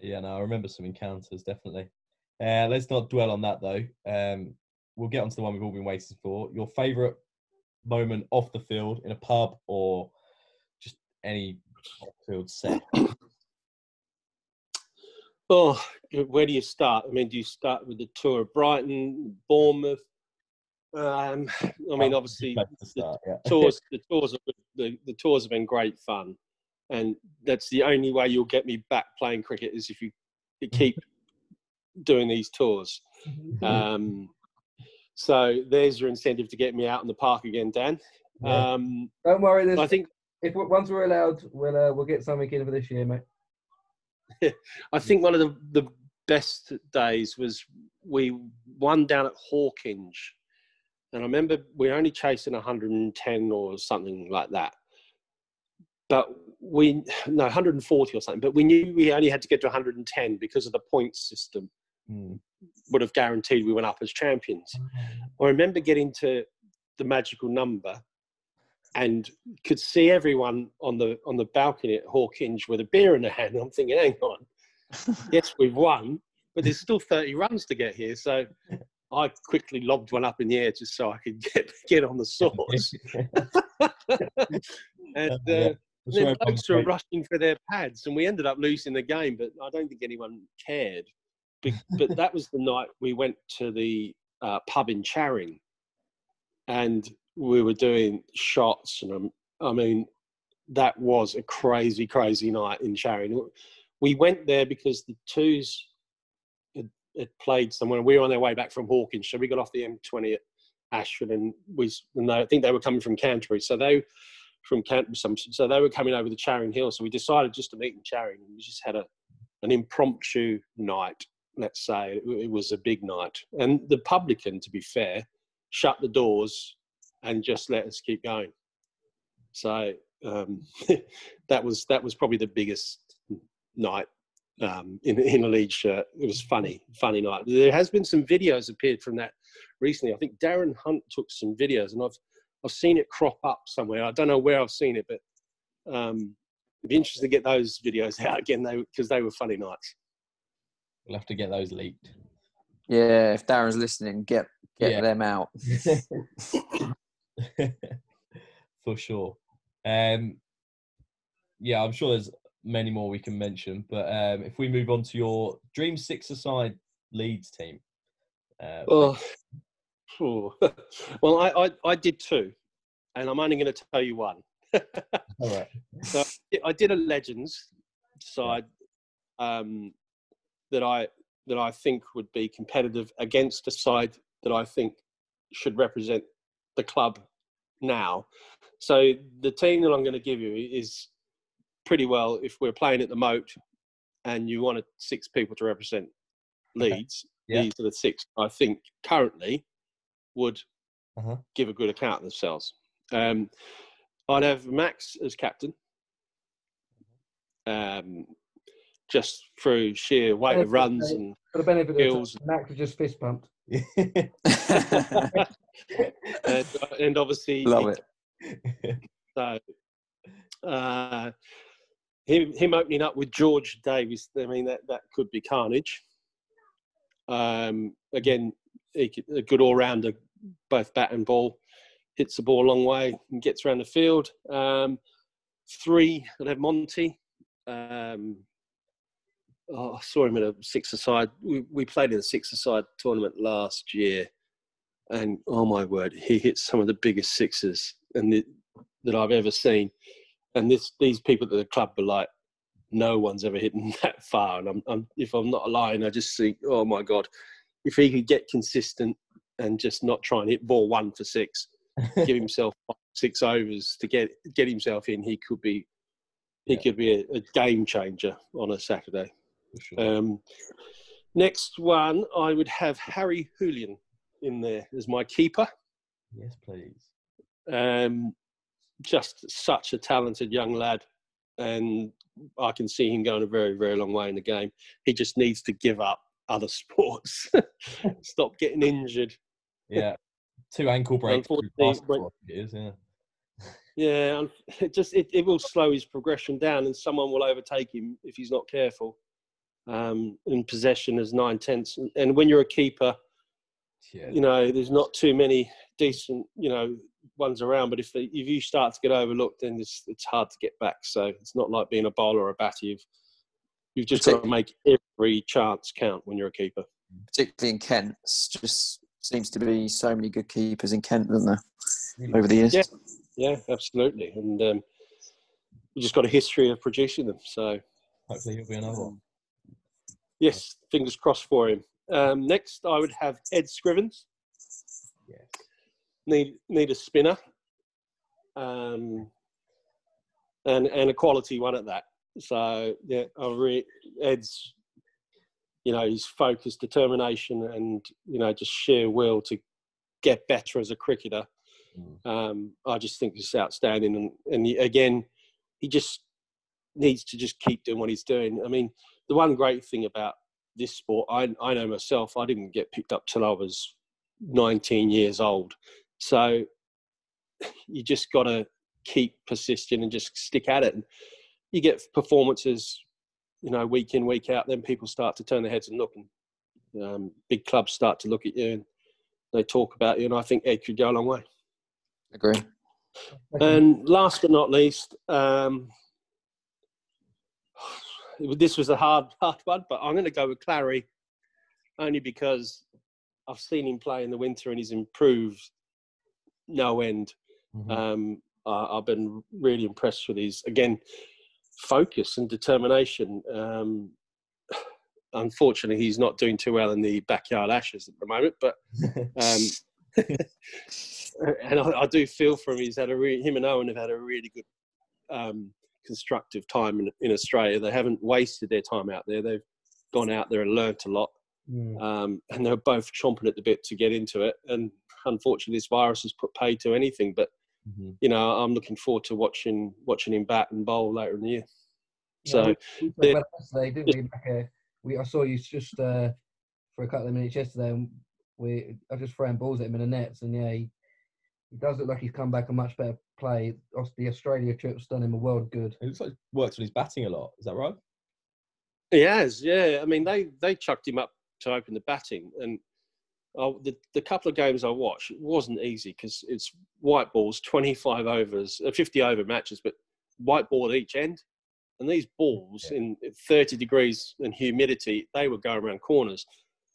Yeah, no, I remember some encounters definitely. Uh, let's not dwell on that though. Um, we'll get on to the one we've all been waiting for. Your favourite moment off the field in a pub or just any field set. Oh, where do you start? I mean, do you start with the tour of Brighton, Bournemouth? Um, I mean, obviously, to start, yeah. tours the tours have, the, the tours have been great fun and that's the only way you'll get me back playing cricket is if you you keep doing these tours um, so there's your incentive to get me out in the park again dan Yeah. um, Don't worry. There's, i think if once we're allowed, we'll uh, we'll get something in for this year, mate. i think one of the, the best days was we won down at hawkinge. And i remember we were only chasing 110 or something like that. But we no 140 or something. But we knew we only had to get to 110 because of the points system Mm. would have guaranteed we went up as champions. I remember getting to the magical number and could see everyone on the on the balcony at hawkinge with a beer in their hand. I'm thinking hang on. Yes we've won but there's still 30 runs to get here. So i quickly lobbed one up in the air just so i could get get on the sauce. And uh, That's then where blokes everyone's were rushing for their pads, and we ended up losing the game. But I don't think anyone cared. Be- But that was the night we went to the uh, pub in Charing, and we were doing shots, and um, I mean, that was a crazy, crazy night in Charing. We went there because the twos had, had played somewhere. We were on their way back from Hawkinge, so we got off the M20 at Ashford, and we, and they, I think they were coming from Canterbury, so they from Canterbury, so they were coming over the Charing Hill. So we decided just to meet in Charing, and we just had a an impromptu night. Let's say it, it was a big night, and the publican, to be fair, shut the doors and just let us keep going. So um, that was that was probably the biggest night um, in in a Leeds shirt. It was funny, funny night. There has been some videos appeared from that recently. I think Darren Hunt took some videos, and I've I've seen it crop up somewhere. I don't know where I've seen it, but um, it'd be interesting to get those videos out again, though, because they were funny nights. We'll have to get those leaked. Yeah, if Darren's listening, get get Yeah. them out. For sure. Um, yeah, I'm sure there's many more we can mention, but um, if we move on to your Dream Six aside Leeds team. Uh, Oh, well, I, I I did two, and I'm only going to tell you one. all right. So I did a legends side um, that I that I think would be competitive against a side that I think should represent the club now. So the team that I'm going to give you is pretty well if we're playing at the moat and you wanted six people to represent Okay. Leeds. Yeah. These are the six I think currently would Uh-huh. give a good account of themselves. Um, I'd have Max as captain, um, just through sheer weight of runs and For the benefit of Skills. the time, Max was just fist pumped. and, and obviously Love it. So, uh, him him opening up with George Davis, I mean that that could be carnage. Um, again, could, a good all rounder, both bat and ball, hits the ball a long way and gets around the field. Um, three, I'd have Monty. Um, oh, I saw him in a six-a-side. We, we played in a six-a-side tournament last year, and oh my word, he hits some of the biggest sixes and the, that I've ever seen. And this, these people at the club were like, no one's ever hitting that far. And I'm, I'm, if I'm not lying, I just think, oh my god, if he could get consistent and just not try and hit ball one for six, give himself five, six overs to get get himself in, he could be he Yeah. could be a, a game changer on a Saturday. sure. Um, next one, I would have Harry Hoolian in there as my keeper. yes, please. Um, just such a talented young lad, and I can see him going a very, very long way in the game. He just needs to give up other sports, stop getting injured. Yeah, two ankle breaks. Unfortunately, basketball, it is, yeah. Yeah, it just it, it will slow his progression down, and someone will overtake him if he's not careful. Um, in possession as nine tenths, and when you're a keeper, Yeah, you know there's not too many decent you know ones around. But if they, if you start to get overlooked, then it's it's hard to get back. So it's not like being a bowler or a batter. You've you've just got to make every chance count when you're a keeper. particularly in Kent. It's just seems to be so many good keepers in Kent, isn't there, over the years? Yeah. Yeah, absolutely, and um, we just got a history of producing them. So Hopefully, he'll be another one. yes, fingers crossed for him. Um, next, I would have Ed Scrivens. Yes. Need need a spinner, um, and and a quality one at that. So yeah, I re- Ed's, you know, his focus, determination, and you know, just sheer will to get better as a cricketer. Mm. Um, I just think is outstanding, and and he- again, he just needs to just keep doing what he's doing. I mean, the one great thing about this sport, I I know myself, I didn't get picked up till I was 19 years old, so you just got to keep persisting and just stick at it. And you get performances, you know, week in week out. Then people start to turn their heads and look, and um, big clubs start to look at you and they talk about you. And I think Ed could go a long way. Agree. And last but not least, um, this was a hard, hard one, but I'm going to go with Clary, only because I've seen him play in the winter and he's improved no end. Mhm. Um, I, I've been really impressed with his again focus and determination. Um, unfortunately, he's not doing too well in the backyard ashes at the moment, but um, and I, I do feel for him. He's had a re- him and Owen have had a really good um, constructive time in, in Australia. They haven't wasted their time out there. They've gone out there and learnt a lot, Mm. um, and they're both chomping at the bit to get into it. And unfortunately, this virus has put paid to anything. But Mhm. you know, I'm looking forward to watching watching him bat and bowl later in the year. Yeah, So we, we talked the- about that yesterday, didn't we? Like, uh, we I saw you just uh, for a couple of minutes yesterday, and we I just throwing balls at him in the nets, and yeah, he, he does look like he's come back a much better play. The Australia trip's done him a world good. It looks like he worked on his batting a lot. Is that right? He has, yeah. I mean, they they chucked him up to open the batting, and uh, the the couple of games I watched it wasn't easy because it's white balls, twenty five overs, uh, fifty over matches, but white ball at each end, and these balls Yeah. in thirty degrees and humidity, they were going around corners.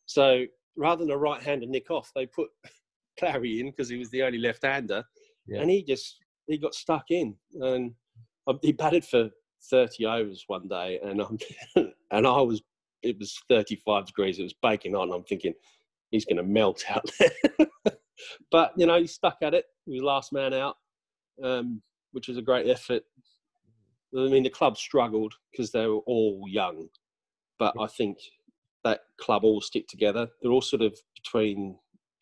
So rather than a right hander nick off, they put Clary in because he was the only left hander, Yeah. and he just he got stuck in, and um, he batted for 30 overs one day and um, and I was it was 35 degrees it was baking on I'm thinking he's going to melt out there. But you know he stuck at it he was last man out um, which was a great effort. I mean the club struggled because they were all young but I think that club all stick together. They're all sort of between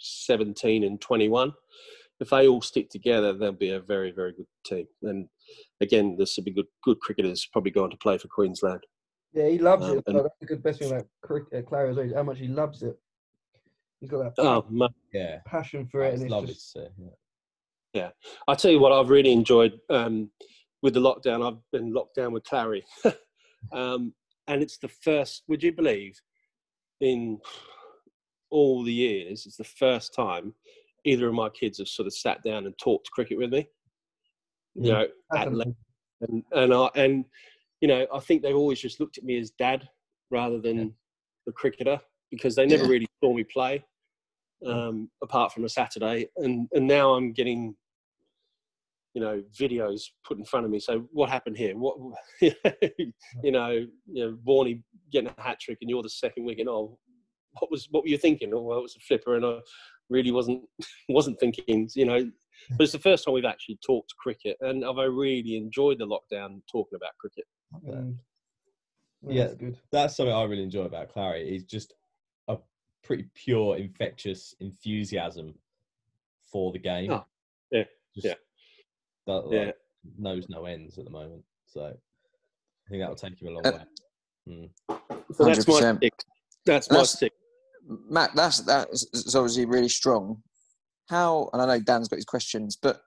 17 and 21 if they all stick together they'll be a very very good team and again, there's some good good cricketers probably going to play for Queensland. Yeah, he loves Um, it. and- So that's the good best thing about cricket, uh, Clary as well, is how much he loves it. He's got that Oh, man. Yeah. passion for it, It's and it's lovely just to see. Yeah. I tell you what, I've really enjoyed um, with the lockdown. I've been locked down with Clary, um, and it's the first. Would you believe, in all the years, it's the first time either of my kids have sort of sat down and talked cricket with me. You know, at and and I and you know, I think they've always just looked at me as dad rather than Yeah. the cricketer because they never Yeah. really saw me play, um, apart from a Saturday. And and now I'm getting, you know, videos put in front of me. So what happened here? What you know, you know, Warney getting a hat trick and you're the second wicket. Oh, what was what were you thinking? Oh, well, it was a flipper, and I really wasn't wasn't thinking. You know, but it's the first time we've actually talked cricket, and I've really enjoyed the lockdown talking about cricket. Mm. Yeah. That's good. That's something I really enjoy about Clary. He's just a pretty pure, infectious enthusiasm for the game. Oh, yeah, Just yeah. That, Yeah. knows no ends at the moment. So I think that will take you a long Uh, way. Mm. So that's my 100%. That's my That's- six. Matt, that's that's obviously really strong. How and I know Dan's got his questions, but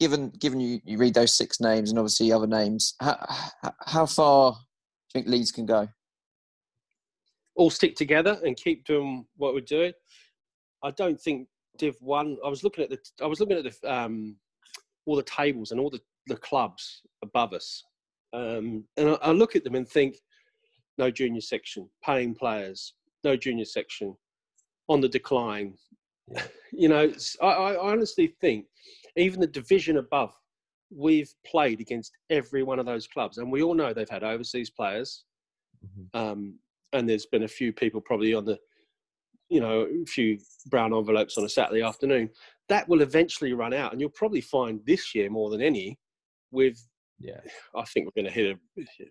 given given you, you read those six names and obviously other names, how how far do you think Leeds can go? all stick together and keep doing what we're doing. I don't think Div One. I was looking at the. I was looking at the um, all the tables and all the, the clubs above us, um, and I, I look at them and think, no junior section, paying players, no junior section, on the decline. you know, I, I honestly think even the division above, we've played against every one of those clubs, and we all know they've had overseas players Mhm. um, and there's been a few people probably on the, you know, a few brown envelopes on a Saturday afternoon. That will eventually run out, and you'll probably find this year more than any, with Yeah. I think we're going to hit a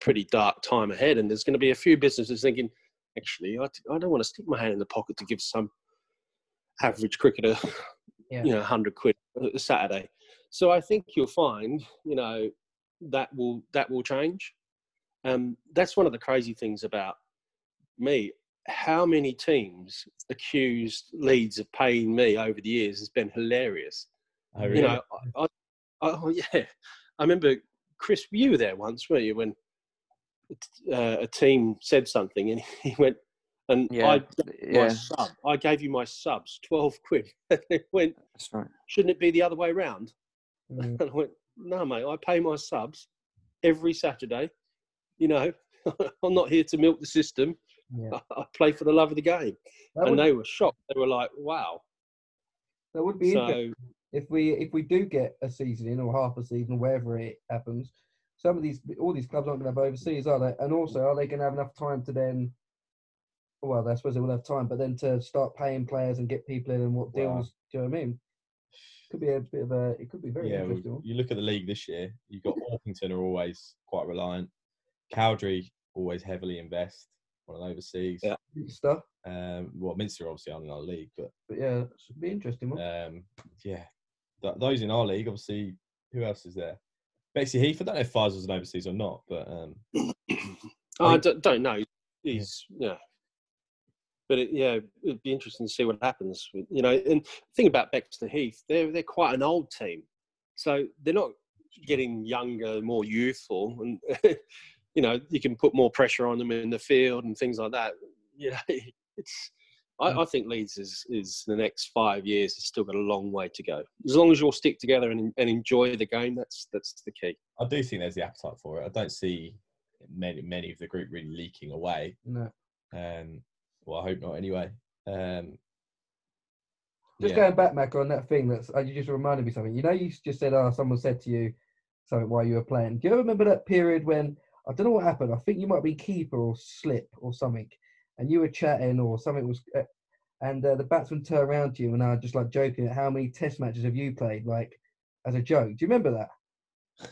pretty dark time ahead, and there's going to be a few businesses thinking, actually, I, I don't want to stick my hand in the pocket to give some average cricketer, Yeah. you know, hundred quid a Saturday. So I think you'll find, you know, that will that will change. Um, that's one of the crazy things about me. How many teams accused Leeds of paying me over the years has been hilarious. Oh, You know, I, I, oh yeah, I remember Chris. You were there once, weren't you? When uh, a team said something, and he went, and Yeah, I gave my yeah. sub. I gave you my subs, twelve quid. And they went, That's right. shouldn't it be the other way round? Mm. And I went, no, mate, I pay my subs every Saturday. You know, I'm not here to milk the system. Yeah. I play for the love of the game. That and would, they were shocked. They were like, wow. that would be interesting. So, if we if we do get a season in or half a season or wherever it happens, some of these all these clubs aren't going to have overseas, are they? And also, are they going to have enough time to then? Well, I suppose they will have time, but then to start paying players and get people in and what Wow. deals. Do you know what I mean? Could be a bit of a. It could be very yeah, interesting. one. you look at the league this year. You've got Orpington are always quite reliant. Cowdrey always heavily invest on an overseas. Yeah. Stuff, Um, well, Minster obviously aren't in our league, but but yeah, it should be interesting. One. um, yeah, th- those in our league, obviously. Who else is there? Bexley Heath. I don't know if Faisal's an overseas or not, but um, I don't, know. He's yeah, but it, yeah, it'd be interesting to see what happens. You know, and the thing about Bexleyheath, they're they're quite an old team, so they're not getting younger, more youthful, and you know you can put more pressure on them in the field and things like that. You know, it's. I, I think Leeds is, is the next five years has still got a long way to go. As long as you all stick together and, and enjoy the game, that's that's the key. I do think there's the appetite for it. I don't see many many of the group really leaking away. No. Um, well, I hope not. Anyway, um, Just yeah. going back, Mac, on that thing that's uh, you just reminded me something. You know, you just said, "Oh, someone said to you something while you were playing." Do you remember that period when I don't know what happened? I think you might be keeper or slip or something, and you were chatting or something was, uh, and uh, the batsman turned around to you and I just like joking at how many Test matches have you played, like as a joke. Do you remember that?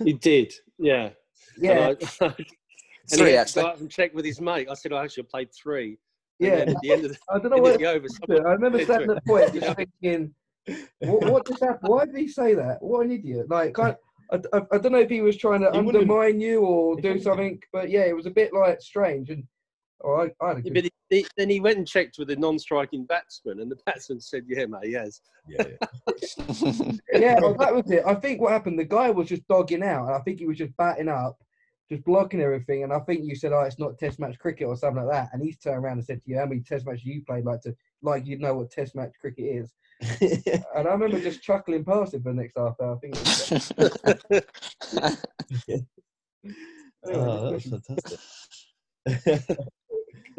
He did, yeah. Yeah, And, I, and he Three, had to actually. go out and check with his mate. I said, I actually played three. And yeah. at the end of the, I don't know end what. the over, I remember said standing at the point Yeah. just thinking, what, what just happened? Why did he say that? What an idiot! Like, I, I, I- I don't know if he was trying to He wouldn't- undermine you or do something, but yeah, it was a bit like strange. And oh, I, I had a Yeah, but he, he, then he went and checked with the non-striking batsman, and the batsman said, "Yeah, mate, yes." yeah, yeah. yeah, well, that was it. I think what happened, the guy was just dogging out, and I think he was just batting up, just blocking everything. And I think you said, "Oh, it's not Test match cricket or something like that." And he's turned around and said to you, "How many Test matches you played? Like to like you know what Test match cricket is." And I remember just chuckling past it for the next half hour. I think. It was, oh, Anyway, oh, that next was fantastic.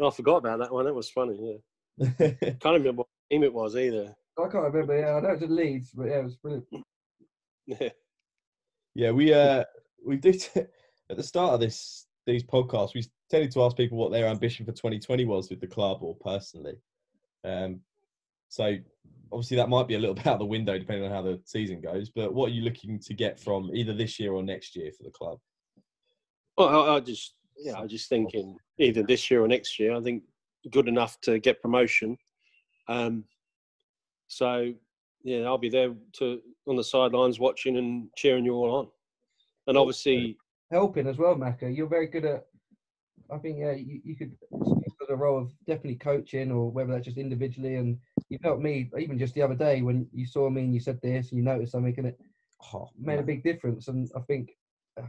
Oh, I forgot about that one. That was funny. Yeah, can't remember what team it was either. I can't remember. Yeah, I know it's in Leeds, but yeah, it was brilliant. Yeah. yeah, we uh we did at the start of this these podcasts. We tended to ask people what their ambition for 2020 was with the club or personally. Um, so obviously that might be a little bit out of the window depending on how the season goes. But what are you looking to get from either this year or next year for the club? Well, I, I just yeah, I was just thinking either this year or next year. I think good enough to get promotion. Um, so yeah, I'll be there to on the sidelines watching and cheering you all on. And obviously, helping as well, Macca. You're very good at. I think yeah, you, you could for the role of definitely coaching or whether that's just individually. And you've helped me even just the other day when you saw me and you said this and you noticed something and it oh, made a big difference. And I think.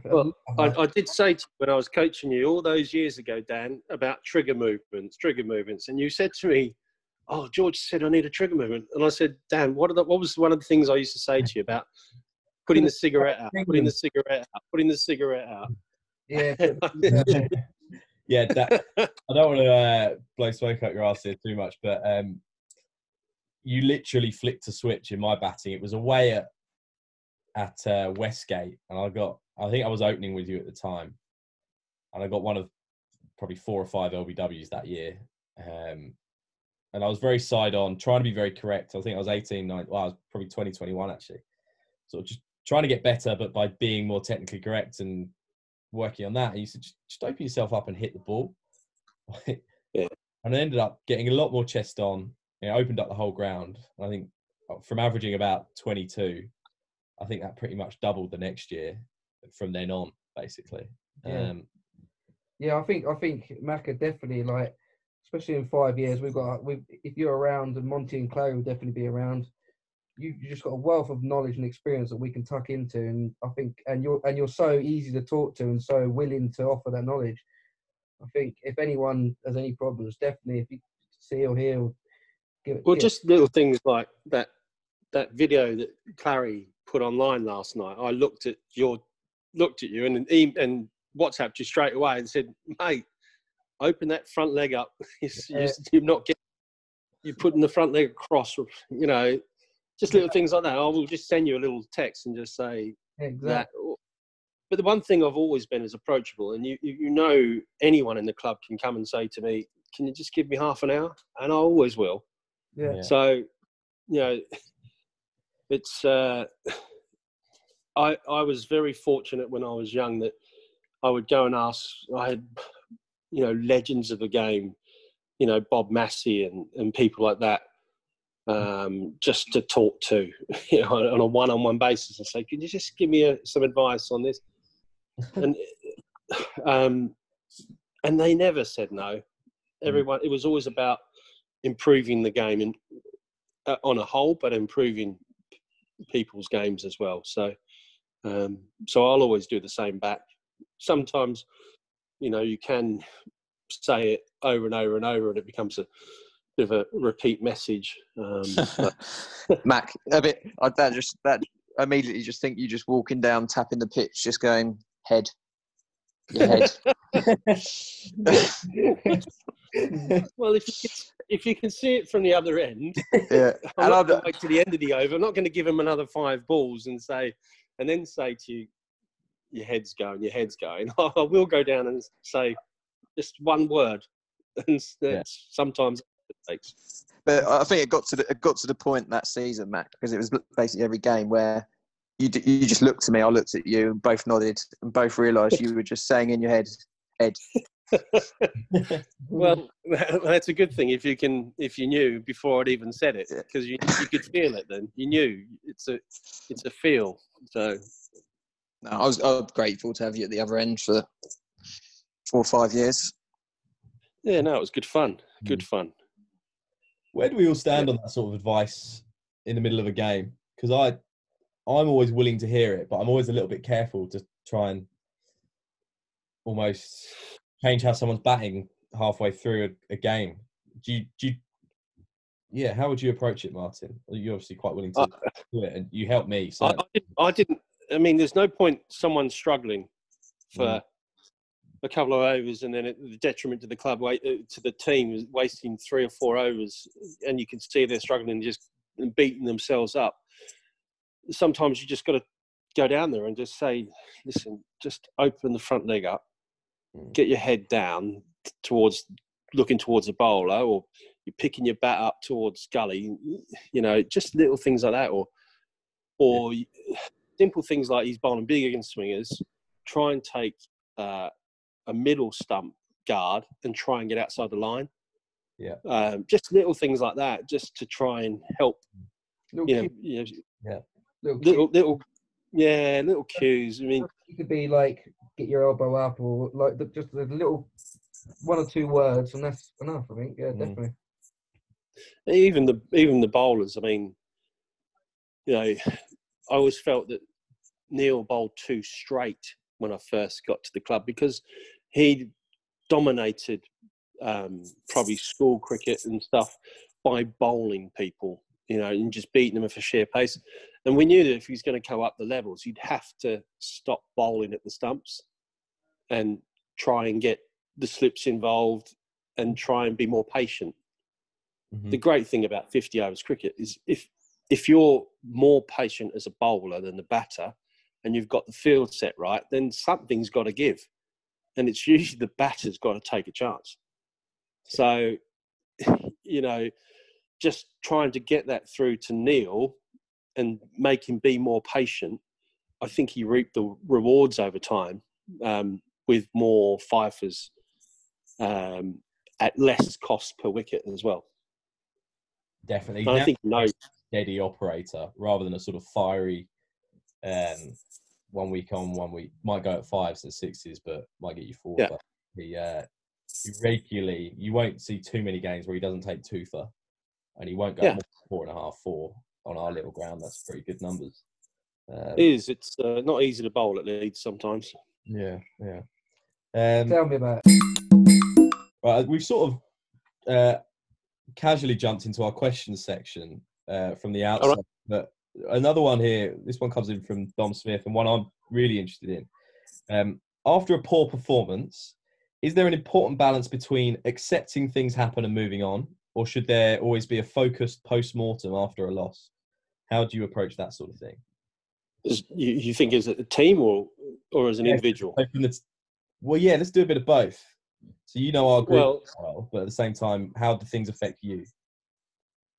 Well, I, I did say to you when I was coaching you all those years ago, Dan, about trigger movements, trigger movements, and you said to me, "Oh, George said I need a trigger movement," and I said, "Dan, what, the, what was one of the things I used to say to you about putting the cigarette out, putting the cigarette out, putting the cigarette out?" Yeah. yeah, that, I don't want to uh, blow smoke up your ass here too much, but um, you literally flicked a switch in my batting. It was away at at uh, Westgate, and I got. I think I was opening with you at the time, and I got one of probably four or five LBWs that year. Um, and I was very side on, trying to be very correct. I think I was 18, 19, well, I was probably 20, 21 actually. So just trying to get better, but by being more technically correct and working on that. And you said, just, just open yourself up and hit the ball. yeah. And I ended up getting a lot more chest on. It opened up the whole ground. I think uh, from averaging about 22, I think that pretty much doubled the next year from then on, basically. Yeah. Um, yeah, I think I think Macca definitely like, especially in five years, we've got we if you're around, and Monty and Clary will definitely be around you you just got a wealth of knowledge and experience that we can tuck into, and I think and you're and you're so easy to talk to and so willing to offer that knowledge. I think if anyone has any problems, definitely if you see or hear, give it. Well, just little things like that that video that Clary put online last night. I looked at your looked at you and and WhatsApped you straight away and said, "Mate, open that front leg up. you're, you're not getting." You're putting the front leg across, you know, just little things like that. I will just send you a little text and just say exactly. that. But the one thing I've always been is approachable, and you you know anyone in the club can come and say to me, "Can you just give me half an hour?" And I always will. Yeah. So, you know, it's. Uh, I I was very fortunate when I was young that I would go and ask. I had, you know, legends of the game, you know, Bob Massie and and people like that um, just to talk to, you know, on a one-on-one basis and say, "Can you just give me a, some advice on this?" and um, and they never said no. Mm. Everyone, it was always about improving the game and uh, on a whole, but improving people's games as well. So, um, so I'll always do the same back. Sometimes, you know, you can say it over and over and over, and it becomes a bit of a repeat message. Um, Mac, a bit. I, that just that immediately just think you just walking down, tapping the pitch, just going head, your head. well, if you, can, if you can see it from the other end, yeah, I'm not going to wait to the end of the over. I'm not going to give him another five balls and say, and then say to you, your head's going, your head's going. I will go down and say just one word, and yeah. sometimes it takes. But I think it got to the it got to the point that season, Mac, because it was basically every game where you you just looked at me, I looked at you, and both nodded, and both realised you were just saying in your head, "Ed." Well, that's a good thing if you can if you knew before I'd even said it because you you could feel it then you knew it's a it's a feel so. No, I was I was grateful to have you at the other end for four or five years. Yeah, no, it was good fun. Good mm. fun. Where do we all stand on that sort of advice in the middle of a game? Because I, I'm always willing to hear it, but I'm always a little bit careful to try and almost change how someone's batting halfway through a, a game. Do you, do you, yeah, how would you approach it, Martin? You're obviously quite willing to uh, do it, and you help me. So I, I, didn't, I, didn't, I mean, there's no point someone struggling for mm a couple of overs and then the detriment to the club, uh, to the team, wasting three or four overs, and you can see they're struggling, and just beating themselves up. Sometimes you just got to go down there and just say, listen, just open the front leg up. Get your head down towards looking towards a bowler, or you're picking your bat up towards gully, you know, just little things like that, or or yeah. simple things like he's bowling big against swingers. Try and take uh, a middle stump guard and try and get outside the line. Yeah. Um, just little things like that, just to try and help. Little, You know, you know little, little, little, yeah, little cues. I mean, it could be like get your elbow up or like the, just a little one or two words, and that's enough. I think. Yeah, Mm. definitely. even the even the bowlers. I mean, you know, I always felt that Neil bowled too straight when I first got to the club because he dominated um, probably school cricket and stuff by bowling people, you know, and just beating them for sheer pace. And we knew that if he was going to go up the levels, you'd have to stop bowling at the stumps and try and get the slips involved and try and be more patient Mhm. the great thing about 50 overs cricket is if if you're more patient as a bowler than the batter and you've got the field set right then something's got to give and it's usually the batter's got to take a chance so you know just trying to get that through to neil and make him be more patient i think he reaped the rewards over time um, with more fifers um, at less cost per wicket as well Definitely. I think no steady operator rather than a sort of fiery um, one week on, one week might go at fives and sixes, but might get you four. Yeah. But he, uh, he regularly, you won't see too many games where he doesn't take two for, and he won't go Yeah. more than four and a half, four on our little ground. That's pretty good numbers. Um, It is. It's uh, not easy to bowl at Leeds sometimes. yeah, yeah. Um, Tell me about. It. Right, we've sort of uh, casually jumped into our questions section uh, from the outside, but another one here. This one comes in from Dom Smith, and one I'm really interested in. Um, after a poor performance, is there an important balance between accepting things happen and moving on, or should there always be a focused post mortem after a loss? How do you approach that sort of thing? You, you think as a team or or as an Yeah, individual? So from the t- well, yeah, let's do a bit of both. So you know our group Well- well, but at the same time, how do things affect you?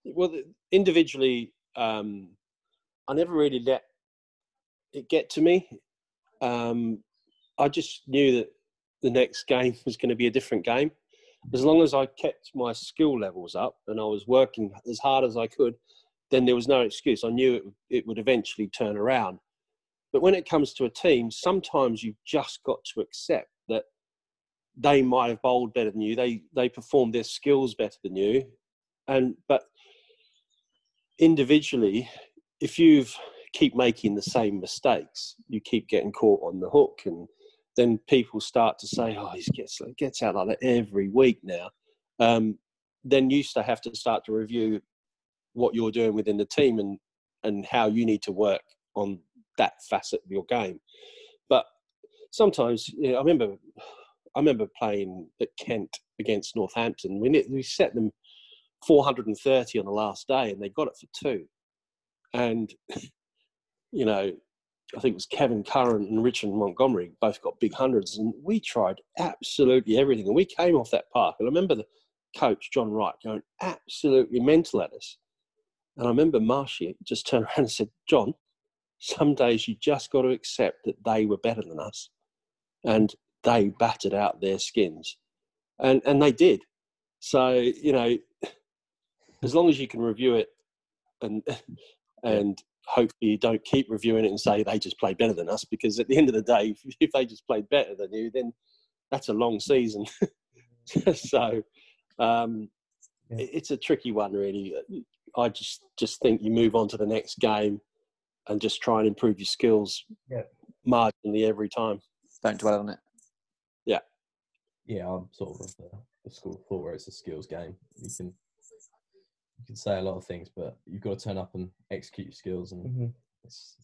Well, individually, um, I never really let it get to me. Um, I just knew that the next game was going to be a different game. As long as I kept my skill levels up and I was working as hard as I could, then there was no excuse. I knew it, it would eventually turn around. But when it comes to a team, sometimes you've just got to accept that they might have bowled better than you. They they performed their skills better than you, and but individually, if you keep making the same mistakes, you keep getting caught on the hook, and then people start to say, "Oh, he gets gets out like that every week now." Um, then you still have to start to review what you're doing within the team and and how you need to work on that facet of your game. But sometimes, you know, I remember, I remember playing at Kent against Northampton. We we set them 430 on the last day, and they got it for two. And you know, I think it was Kevin Curran and Richard Montgomerie both got big hundreds, and we tried absolutely everything. And we came off that park, and I remember the coach John Wright going absolutely mental at us. And I remember Marshy just turned around and said, "John, some days you just got to accept that they were better than us, and they battered out their skins, and and they did. So you know, as long as you can review it, and and hopefully you don't keep reviewing it and say they just played better than us, because at the end of the day, if, if they just played better than you, then that's a long season. so um, Yeah. it's a tricky one, really. I just just think you move on to the next game and just try and improve your skills Yeah. marginally every time. Don't dwell on it. yeah, Yeah I'm sort of the, the school of thought where it's a skills game. You can you can say a lot of things, but you've got to turn up and execute your skills, and Mhm. it's,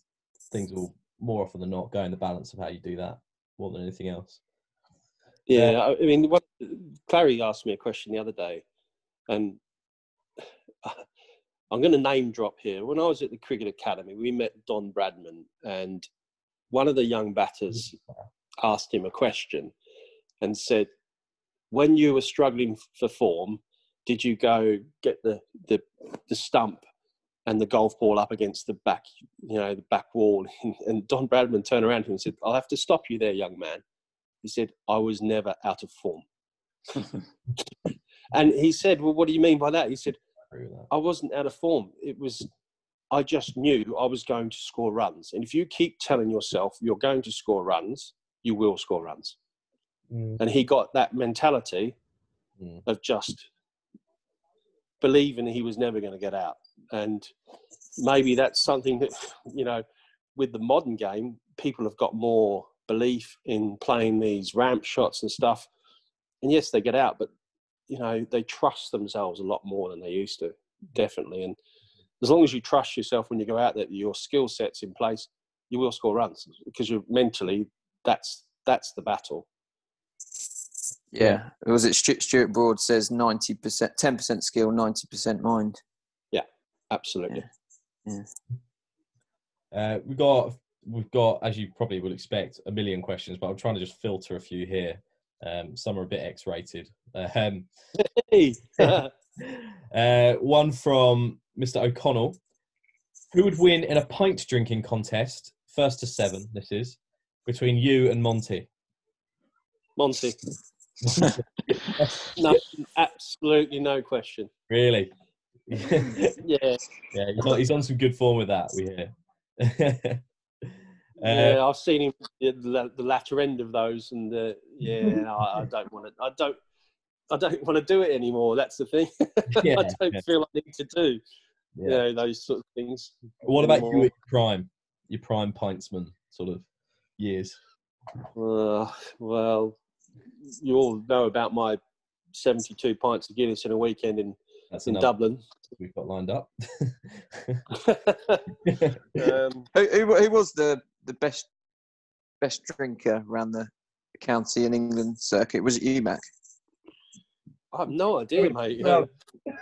things will more often than not go in the balance of how you do that more than anything else. Yeah, I I mean, what, Clary asked me a question the other day, and I'm going to name drop here. When I was at the Cricket Academy, we met Don Bradman, and one of the young batters asked him a question and said, "When you were struggling for form, did you go get the the, the stump and the golf ball up against the back, you know, the back wall?" And Don Bradman turned around to him and said, "I'll have to stop you there, young man." He said, I was never out of form. and he said, Well, what do you mean by that? He said, Agree with that. I wasn't out of form. It was, I just knew I was going to score runs. And if you keep telling yourself you're going to score runs, you will score runs. Mm. And he got that mentality Mm. of just believing he was never going to get out. And maybe that's something that, you know, with the modern game, people have got more belief in playing these ramp shots and stuff. And yes, they get out, but, you know, they trust themselves a lot more than they used to, definitely. And as long as you trust yourself when you go out there, your skill set's in place, you will score runs because you're mentally, that's that's the battle. Yeah, was it Stuart Broad says ninety percent, ten percent skill, ninety percent mind. Yeah, absolutely. Uh, we've got we've got, as you probably would expect, a million questions, but I'm trying to just filter a few here. Um, some are a bit X-rated. Um, Hey. uh, one from Mr. O'Connell. Who would win in a pint drinking contest, first to seven? This is between you and Monty. Monty. No, absolutely no question. Really? yeah, Yeah, he's on, he's on some good form with that. We hear. uh, yeah. I've seen him at the, the latter end of those, and uh, yeah, I, I don't want to. I don't. I don't want to do it anymore. That's the thing. Yeah, I don't yeah. feel I need to do yeah. you know those sort of things. What about you at your prime? Your prime pintsman sort of years. Uh, well, you all know about my 72 pints of Guinness in a weekend in, That's in Dublin. we've got lined up. um, Who, who, who was the, the best best drinker around the county in England circuit? Was it you, Mac? I have no idea, mate. You, No. know,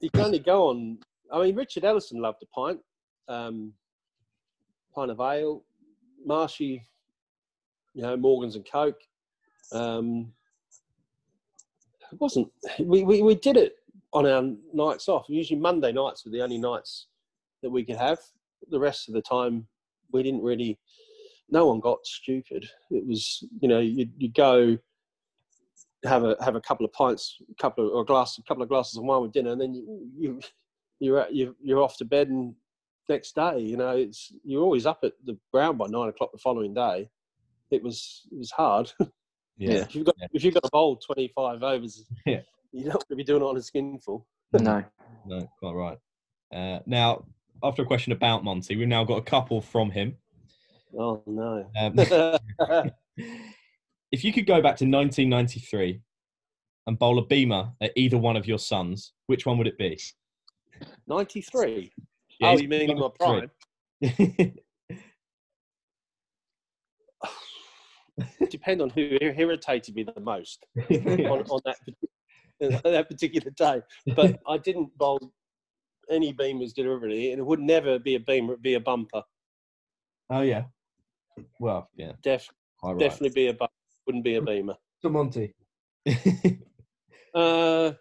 you can only go on. I mean, Richard Ellison loved a pint, um, pint of ale. Marshy, you know, Morgan's and Coke. Um, it wasn't. We, we we did it on our nights off. Usually Monday nights were the only nights that we could have. The rest of the time, we didn't really. No one got stupid. It was, you know, you you go have a have a couple of pints, a couple of or a glass, a couple of glasses of wine with dinner, and then you you you're at, you you're off to bed and next day. You know, it's you're always up at the ground by nine o'clock the following day. It was it was hard. Yeah. if you've got Yeah. if you've got a bowl twenty five overs, Yeah. you're not going to be doing it on a skinful. No. No, quite right. Uh, now, after a question about Monty, we've now got a couple from him. Oh no. Um, if you could go back to 1993 and bowl a beamer at either one of your sons, which one would it be? Ninety three. Yeah, oh, you meaning my 93. prime? Depend on who irritated me the most. on, on that that particular day. But I didn't bowl any beamers deliberately, and it would never be a beamer; it'd be a bumper. oh yeah. Well, yeah, Def, right. Definitely be a bumper. Wouldn't be a beamer. To Monty. Uh,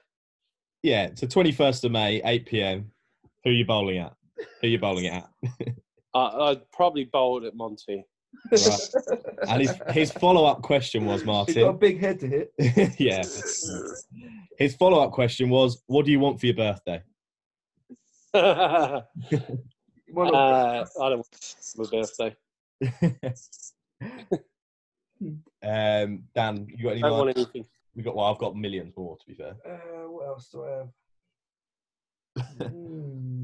yeah. So 21st of May, 8 p.m. Who are you bowling at? Who are you bowling at? I, I'd probably bowled at Monty. Right. And his his follow up question was Martin. He's got a Martin. big head to hit. yeah. His follow up question was, "What do you want for your birthday?" uh, I don't want my birthday. um, Dan, you got any I don't more? want anything. We got well, I've got millions more to be fair. Uh, what else do I have? Hmm.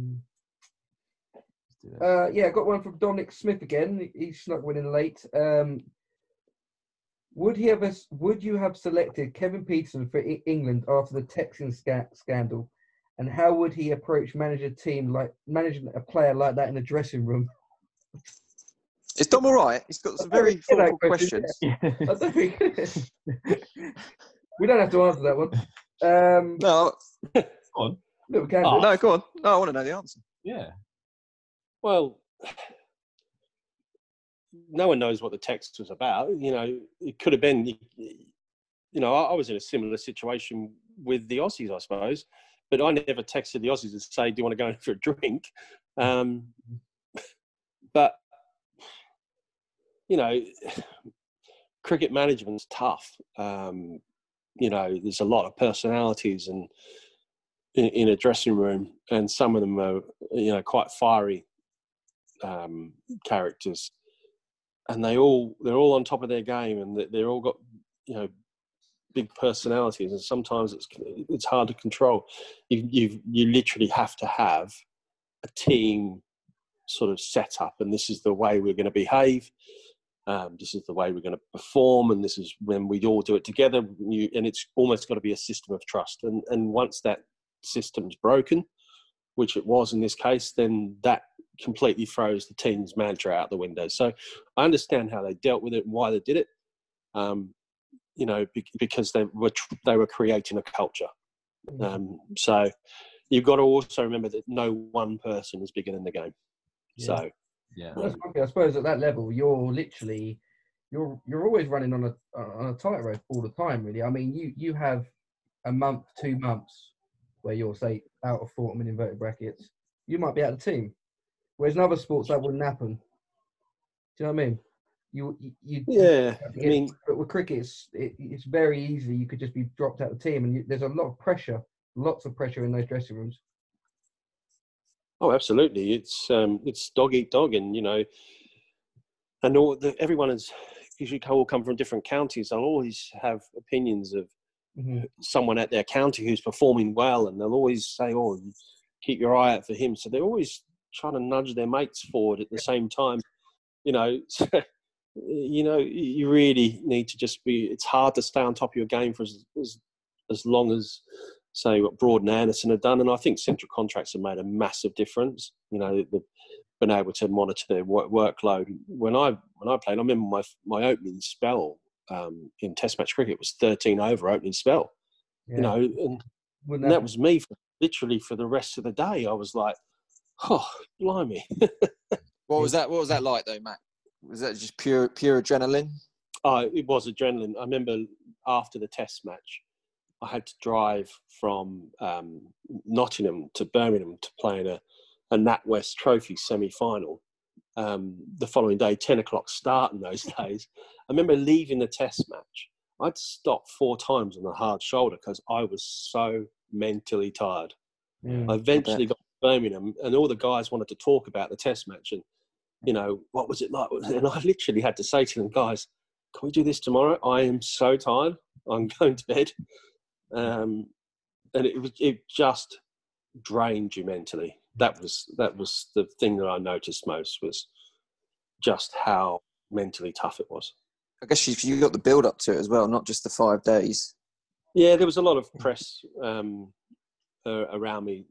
Uh, yeah, I got one from Dominic Smith again. He snuck one in late. Um, would he have? s- Would you have selected Kevin Pietersen for E- England after the Texan sca- scandal? And how would he approach manage a team like managing a player like that in the dressing room? Is Dom all right? He's got some very Yeah, thoughtful question, questions. I don't think we don't have to answer that one. Um, No, on. no, we can. Oh. no, go on. No, I want to know the answer. yeah. Well, no one knows what the text was about. You know, it could have been. You know, I, was in a similar situation with the Aussies, I suppose, but I never texted the Aussies to say, "Do you want to go in for a drink?" Um, but you know, cricket management's tough. Um, you know, there's a lot of personalities and in, in, a dressing room, and some of them are you know quite fiery um, characters, and they all they're all on top of their game, and they're all got you know big personalities, and sometimes it's it's hard to control. You you you literally have to have a team sort of set up, and this is the way we're going to behave um, this is the way we're going to perform and this is when we all do it together you, and it's almost got to be a system of trust and, and once that system's broken which it was in this case then that completely throws the team's mantra out the window so i understand how they dealt with it and why they did it um, you know because they were they were creating a culture mm. um, so you've got to also remember that no one person is bigger than the game yeah. so yeah. I suppose at that level, you're literally you're you're always running on a on a tightrope all the time. Really, I mean, you you have a month, two months where you're say out of form in inverted brackets. You might be out of the team. Whereas in other sports that wouldn't happen. Do you know what I mean? You, you, you yeah. I mean, but with cricket, it's it, it's very easy. You could just be dropped out of the team, and you, there's a lot of pressure, lots of pressure in those dressing rooms. Oh, absolutely. It's um, it's dog eat dog, and you know, and all the, everyone is usually all come from different counties. They'll always have opinions of mm-hmm. someone at their county who's performing well, and they'll always say, "Oh, keep your eye out for him." So they're always trying to nudge their mates forward at the same time. You know, you know, you really need to just be. It's hard to stay on top of your game for as as, as long as say what Broad and Anderson have done, and I think central contracts have made a massive difference. You know, they've been able to monitor their work, workload. When I when I played, I remember my my opening spell um, in Test match cricket was 13 over opening spell. Yeah. You know, and, and that, that was me for, literally for the rest of the day. I was like, oh, blimey. what was that? What was that like though, Matt? Was that just pure pure adrenaline? Oh, it was adrenaline. I remember after the Test match I had to drive from um, Nottingham to Birmingham to play in a, a NatWest Trophy semi-final. Um, the following day, ten o'clock start in those days. I remember leaving the Test match. I had to stop four times on the hard shoulder because I was so mentally tired. Mm, I eventually got to Birmingham, and all the guys wanted to talk about the Test match and you know what was it like. And I literally had to say to them, guys, can we do this tomorrow? I am so tired. I'm going to bed um, and it was it just drained you mentally. That was that was the thing that I noticed most was just how mentally tough it was. I guess you, you got the build up to it as well, not just the five days. Yeah, there was a lot of press um, uh, around me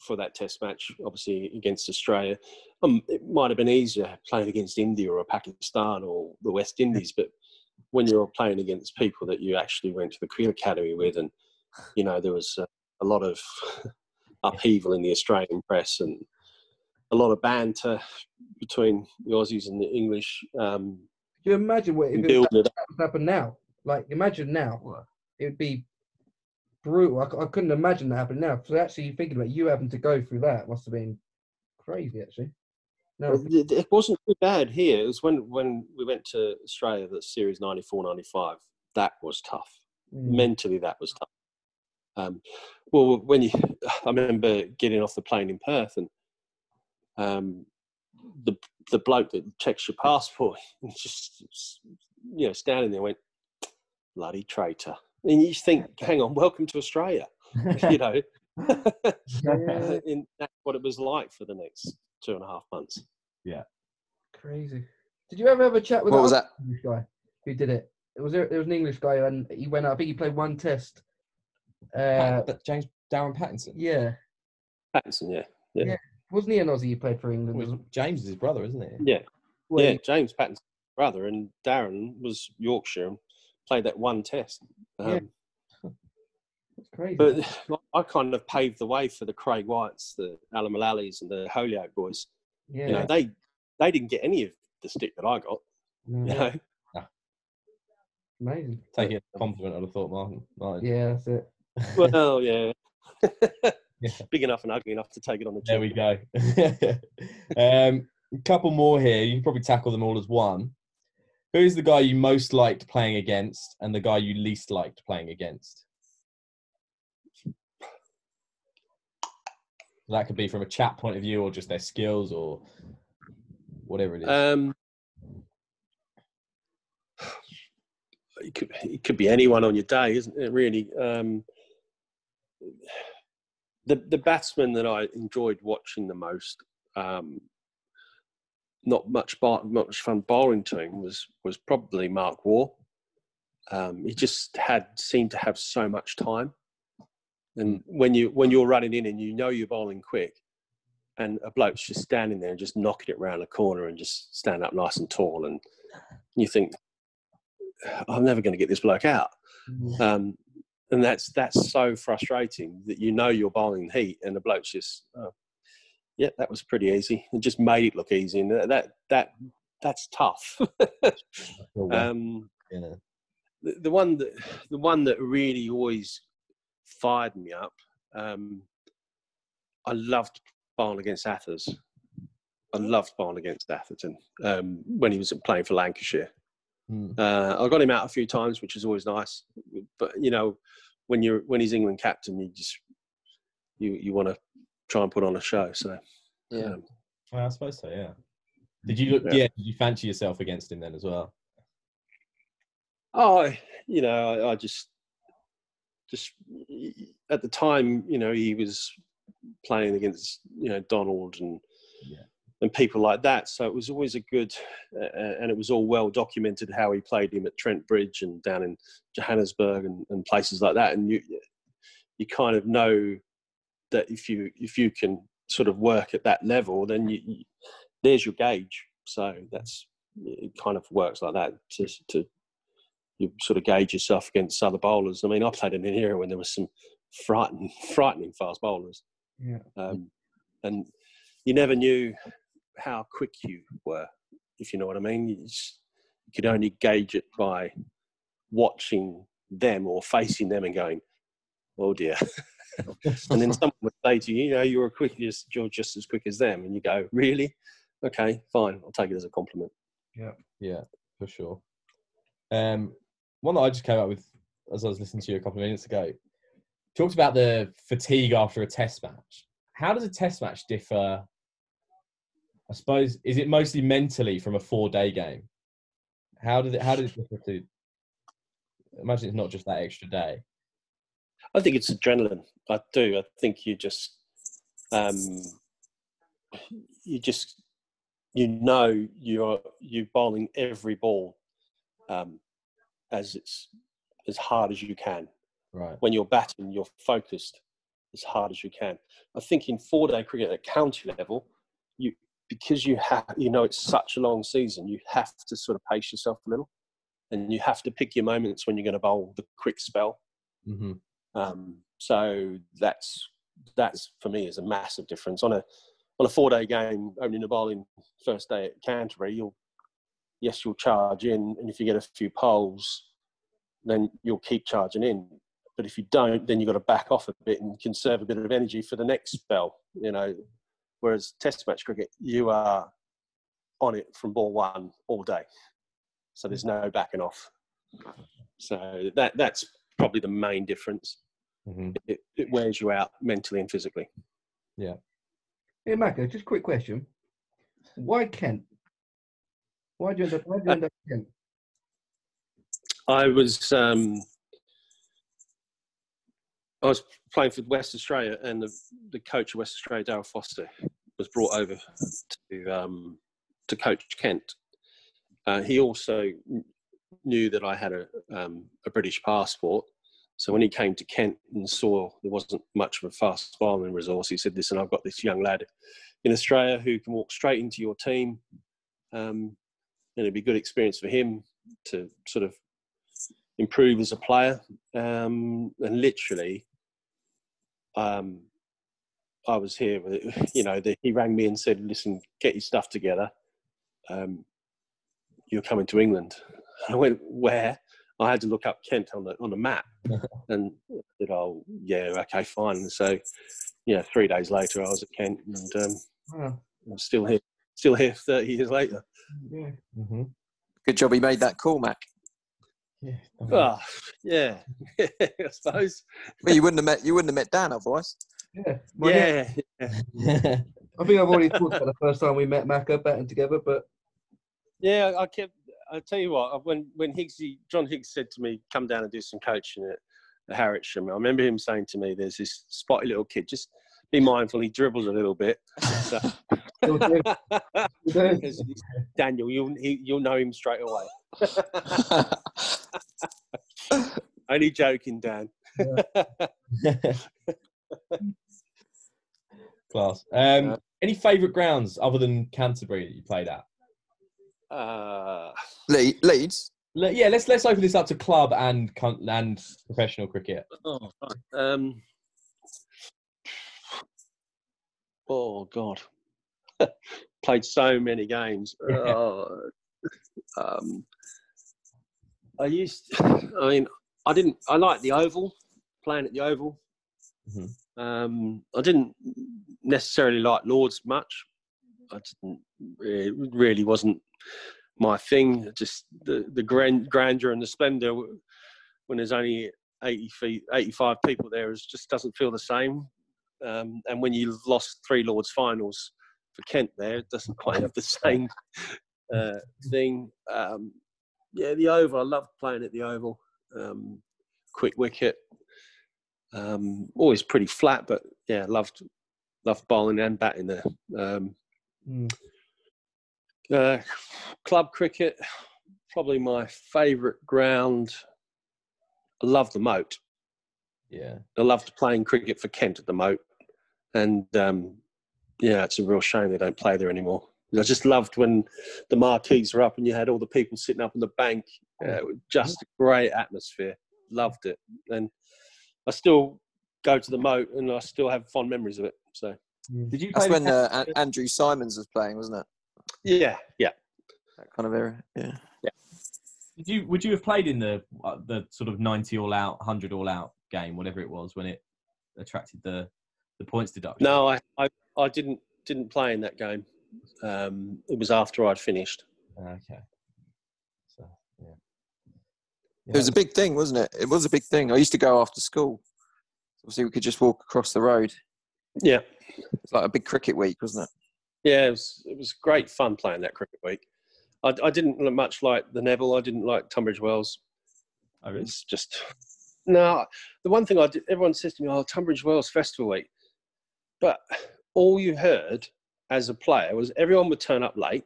for that test match, obviously against Australia. Um, it might have been easier playing against India or Pakistan or the West Indies, but when you're playing against people that you actually went to the cricket academy with, and you know there was a, a lot of upheaval in the Australian press and a lot of banter between the Aussies and the English. Um, Can you imagine what if it, was, it happen now? Like imagine now, it would be brutal. I, I couldn't imagine that happening now. So actually, thinking about you having to go through that must have been crazy. Actually. No, it wasn't too bad here. It was when, when we went to Australia, that series 94 95. That was tough. Mm. Mentally, that was tough. Um, well, when you, I remember getting off the plane in Perth and um, the the bloke that checks your passport, just you know, standing there went, bloody traitor. And you think, hang on, welcome to Australia. you know, and that's what it was like for the next two and a half months. Yeah. Crazy. Did you ever have a chat with what was that English guy who did it? It was there, there was an English guy and he went out. I think he played one test. Uh, James Darren Pattinson. Yeah. Pattinson, yeah. yeah. yeah. Wasn't he an Aussie who played for England? Well, James is his brother, isn't he? Yeah. Well, yeah, James Pattinson's brother, and Darren was Yorkshire and played that one test. Um, yeah. That's crazy. But I kind of paved the way for the Craig Whites, the Alan Mullallys, and the Hollioake boys. Yeah. You know, they they didn't get any of the stick that I got. No. You know. Amazing. Take it a compliment, I'd have thought, Martin. Martin. Yeah, that's it. well, yeah. yeah. Big enough and ugly enough to take it on the chin. There we go. um, a couple more here. You can probably tackle them all as one. Who's the guy you most liked playing against, and the guy you least liked playing against? That could be from a chat point of view, or just their skills, or whatever it is. Um, it could it could be anyone on your day, isn't it? Really, um, the the batsman that I enjoyed watching the most, um, not much bar, much fun bowling to him was was probably Mark Waugh. Um, he just had seemed to have so much time, and when you when you're running in and you know you're bowling quick, and a bloke's just standing there and just knocking it round the corner and just stand up nice and tall, and you think, I'm never going to get this bloke out. Um, and that's that's so frustrating that you know you're bowling heat and the bloke's just, oh, yeah, that was pretty easy. It just made it look easy, and that that that's tough. um, yeah. the, the one that the one that really always fired me up. Um, I loved bowling against Athers. I loved bowling against Atherton um, when he was playing for Lancashire. Mm. Uh, I got him out a few times, which is always nice. But you know, when you're when he's England captain, you just you you want to try and put on a show. So Yeah. um, Well, I suppose so. Yeah. Did you look? Yeah. Yeah. Did you fancy yourself against him then as well? oh, you know, I, I just just at the time, you know, he was playing against you know Donald and Yeah. and people like that. So it was always a good, uh, and it was all well documented how he played him at Trent Bridge and down in Johannesburg and, and places like that. And you you kind of know that if you if you can sort of work at that level, then you, you there's your gauge. So that's it. Kind of works like that to to you sort of gauge yourself against other bowlers. I mean, I played in an era when there was some frightening frightening fast bowlers Yeah. um, and you never knew how quick you were, if you know what I mean. You, just, you could only gauge it by watching them or facing them and going, "Oh dear." and then someone would say to you, "You know, you're a quick, you're just- you're just as quick as them," and you go, "Really? Okay, fine. I'll take it as a compliment." Yeah, for sure. Um, one that I just came up with as I was listening to you a couple of minutes ago talked about the fatigue after a test match. How does a test match differ? I suppose is it mostly mentally from a four-day game? How did it? How did it differ to? Imagine it's not just that extra day. I think it's adrenaline. I do. I think you just, um, you just, you know, you're you bowling every ball, um, as it's as hard as you can. Right. When you're batting, you're focused as hard as you can. I think in four-day cricket at county level, you because you have you know it's such a long season, you have to sort of pace yourself a little, and you have to pick your moments when you're going to bowl the quick spell. hmm Um, so that's that's for me is a massive difference on a on a four day game opening the bowling first day at Canterbury. You'll yes you'll charge in, and if you get a few poles, then you'll keep charging in. But if you don't, then you've got to back off a bit and conserve a bit of energy for the next spell. You know, whereas Test match cricket, you are on it from ball one all day, so there's no backing off. So that that's probably the main difference hmm it, it wears you out mentally and physically. Yeah. Hey, Macca, just a quick question. Why Kent? Why do you end up, why do you end up Kent? I was um, I was playing for West Australia, and the, the coach of West Australia, Daryl Foster, was brought over to um, to coach Kent. Uh, he also kn- knew that I had a um, a British passport, so when he came to Kent and saw there wasn't much of a fast bowling resource, he said, "Listen, I've got this young lad in Australia who can walk straight into your team, um, and it'd be a good experience for him to sort of improve as a player." Um, and literally, um, I was here. You know, the, he rang me and said, "Listen, get your stuff together. Um, you're coming to England." I went, "Where?" I had to look up Kent on the on the map, and I said, "Oh, yeah, okay, fine." And so, yeah, three days later, I was at Kent, and um, Wow. I'm still here, still here, thirty years later. Yeah. hmm Good job he made that call, Mac. Yeah. Oh, yeah, I suppose. Well, you wouldn't have met you wouldn't have met Dan otherwise. Yeah. Well, yeah. Yeah, yeah, I think I've already talked about the first time we met Macca batting together, but yeah. I kept. I tell you what, when when Higgsy, John Higgs said to me, "Come down and do some coaching at, at Harwich," I remember him saying to me, "There's this spotty little kid. Just be mindful. He dribbles a little bit." So, Still do. Still do. It's- it's Daniel, you'll he, you'll know him straight away. Only joking, Dan. Class. Um, Uh, any favourite grounds other than Canterbury that you played at? Uh, Le- Leeds. Le- yeah, let's let's open this up to club and con- and professional cricket. oh, um, oh God, played so many games. Oh, um, I used. I mean, I didn't. I liked the Oval, playing at the Oval. Mhm. Um, I didn't necessarily like Lords much. I didn't. It really wasn't my thing. Just the the grand, grandeur and the splendour when there's only 80 feet, 85 people there, is just doesn't feel the same. Um, and when you've lost three Lords finals for Kent, there it doesn't quite have the same uh, thing. Um, yeah, the Oval. I loved playing at the Oval. Um, quick wicket. Um, always pretty flat, but yeah, loved loved bowling and batting there. Um, Mm. Uh, club cricket, probably my favourite ground. I love the Mote. Yeah. I loved playing cricket for Kent at the Mote, and um, yeah, it's a real shame they don't play there anymore. I just loved when the marquees were up and you had all the people sitting up on the bank. Uh, just a great atmosphere. Loved it, and I still go to the Mote and I still have fond memories of it. So Did you That's when uh, Andrew Symonds was playing, wasn't it? Yeah, yeah. That kind of era. Yeah. yeah. Did you would you have played in the uh, the sort of ninety all out, hundred all out game, whatever it was, when it attracted the the points deduction? No, I, I, I didn't didn't play in that game. Um, it was after I'd finished. Okay. So yeah. It was a big thing, wasn't it? It was a big thing. I used to go after school. Obviously, we could just walk across the road. Yeah, It's like a big cricket week, wasn't it? Yeah. It was it was great fun playing that cricket week. I, I didn't much like the Nevill. I didn't like Tunbridge Wells. Oh, really? It's just no. The one thing I did, everyone says to me, "Oh, Tunbridge Wells Festival Week," but all you heard as a player was everyone would turn up late.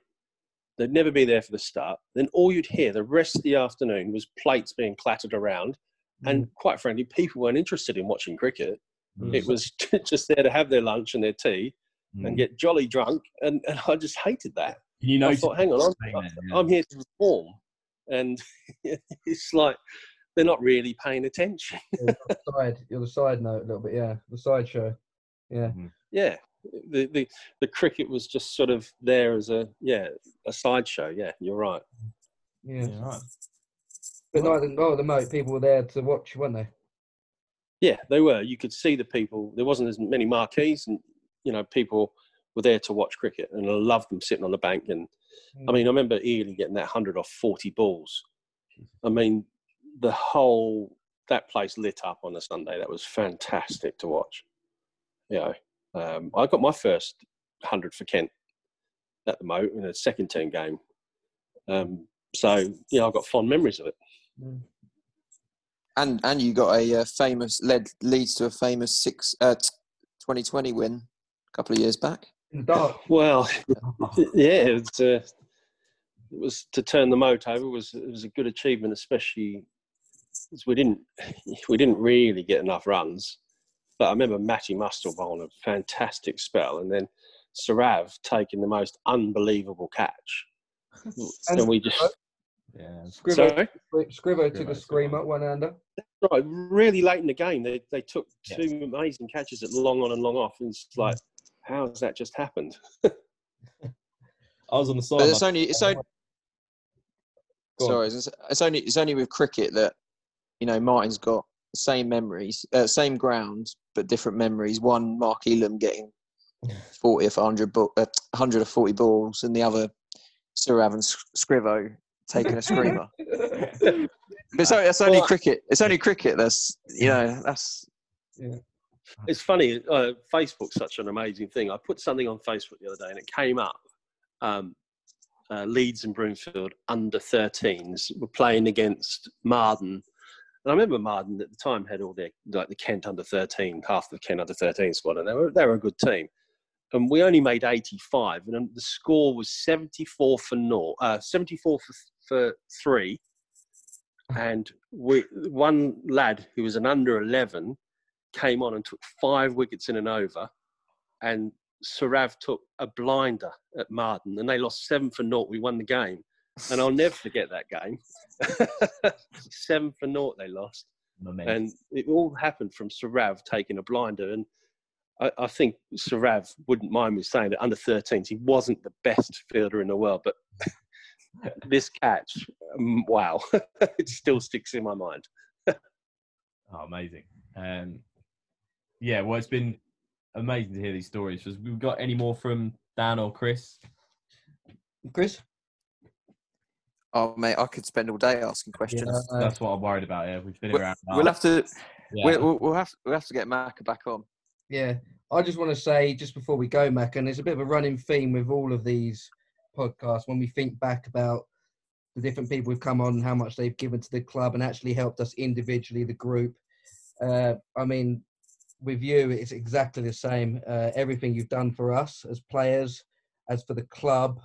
They'd never be there for the start. Then all you'd hear the rest of the afternoon was plates being clattered around, and quite frankly, people weren't interested in watching cricket. Mm. It was just there to have their lunch and their tea Mm. and get jolly drunk, and, and I just hated that. Can you know, I thought, hang on, I'm, that, yeah. I'm here to perform, and it's like they're not really paying attention. You're the side, you're the side note a little bit, yeah. The sideshow. Yeah. Yeah, the, the the cricket was just sort of there as a yeah a sideshow. Yeah, you're right. Yeah. Yeah, right. But no, the, no, the Mote, people were there to watch, weren't they? Yeah, they were. You could see the people. There wasn't as many marquees, and you know people were there to watch cricket, and I loved them sitting on the bank. And I mean, I remember Ely getting that hundred off forty balls. I mean, the whole that place lit up on a Sunday. That was fantastic to watch. You know, um, I got my first hundred for Kent at the Mote in a second team game. Um, so you know, I've got fond memories of it. Mm. And and you got a uh, famous led leads to a famous six uh, t- 2020 win a couple of years back. In the dark. Well, yeah, it was, uh, it was to turn the Mote over was it was a good achievement, especially as we didn't we didn't really get enough runs. But I remember Matty Mustel bowling a fantastic spell, and then Sarav taking the most unbelievable catch, and, we just Yeah. Scrivo, sorry. Scrivo took a Scrivo, screamer, one hander. Right, really late in the game, they they took two Yes. amazing catches at long on and long off, and it's like, how has that just happened? I was on the side. But it's only it's only sorry it's, it's only it's only with cricket that you know Martin's got the same memories, uh, same ground but different memories. One Mark Ealham getting 40 of 100 ball, uh, 100 of 40 balls, and the other Sirav and S- Scrivo taking a screamer. but it's, only- it's only Well- cricket. It's only cricket. That's you know that's It's funny. Uh, Facebook's such an amazing thing. I put something on Facebook the other day, and it came up. Um, uh, Leeds and Broomfield under 13s were playing against Marden, and I remember Marden at the time had all their like the Kent under 13, half the Kent under 13 squad, and they were they were a good team. And we only made 85, and the score was 74 for naught, uh, 74 for, for three. And we one lad who was an under 11 came on and took five wickets in an over, and Sarav took a blinder at Marden, and they lost seven for naught. We won the game, and I'll never forget that game. seven for naught they lost, and it all happened from Sarav taking a blinder. And I, I think Sarav wouldn't mind me saying that under 13s he wasn't the best fielder in the world, but this catch, um, wow, it still sticks in my mind. Oh, amazing. Um, yeah, well, it's been amazing to hear these stories. Has we got any more from Dan or Chris? Chris? oh mate, I could spend all day asking questions. Yeah, uh, That's what I'm worried about. Yeah, we've been We'll, around. we'll have to yeah. we'll, we'll, we'll have we'll have to get Macca back on. Yeah, I just want to say just before we go, Mac, and there's a bit of a running theme with all of these podcasts when we think back about the different people who've come on, and how much they've given to the club, and actually helped us individually, the group. Uh, I mean, with you, it's exactly the same. Uh, everything you've done for us as players, as for the club.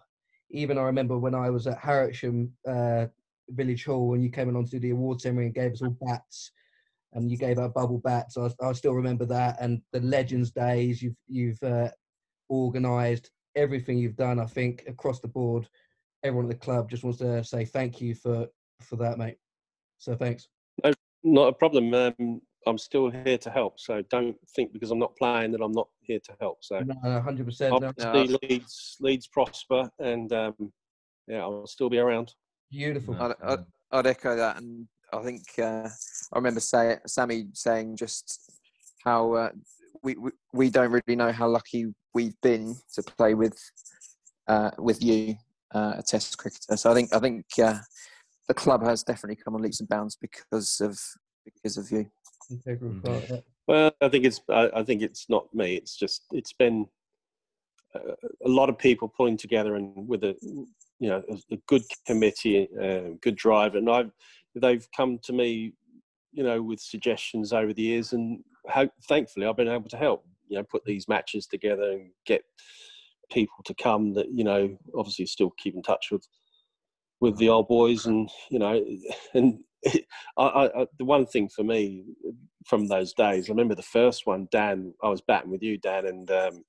Even I remember when I was at Harwich uh, Village Hall when you came along to do the award ceremony and gave us all bats and you gave out bubble bats. I, I still remember that, and the Legends days you've you've uh, organised, everything you've done. I think across the board, everyone at the club just wants to say thank you for for that, mate. So thanks. Not a problem. Um, I'm still here to help. So don't think because I'm not playing that I'm not here to help. So hundred percent. I'll No, No, Leeds, Leeds prosper, and um, yeah, I'll still be around. beautiful. No, I- I- I'd echo that, and I think uh, I remember say, Sammy saying just how uh, we, we we don't really know how lucky we've been to play with uh, with you, uh, a Test cricketer. So I think I think uh, the club has definitely come on leaps and bounds because of because of you. Integral Mhm. part, yeah. Well, I think it's I, I think it's not me. It's just it's been uh, a lot of people pulling together and with a you know a, a good committee, uh, good drive, and I've they've come to me, you know, with suggestions over the years, and how, thankfully I've been able to help. You know, put these matches together and get people to come that you know obviously still keep in touch with with the old boys and you know and I, I, I, the one thing for me from those days, I remember the first one, Dan. I was batting with you, Dan, and um,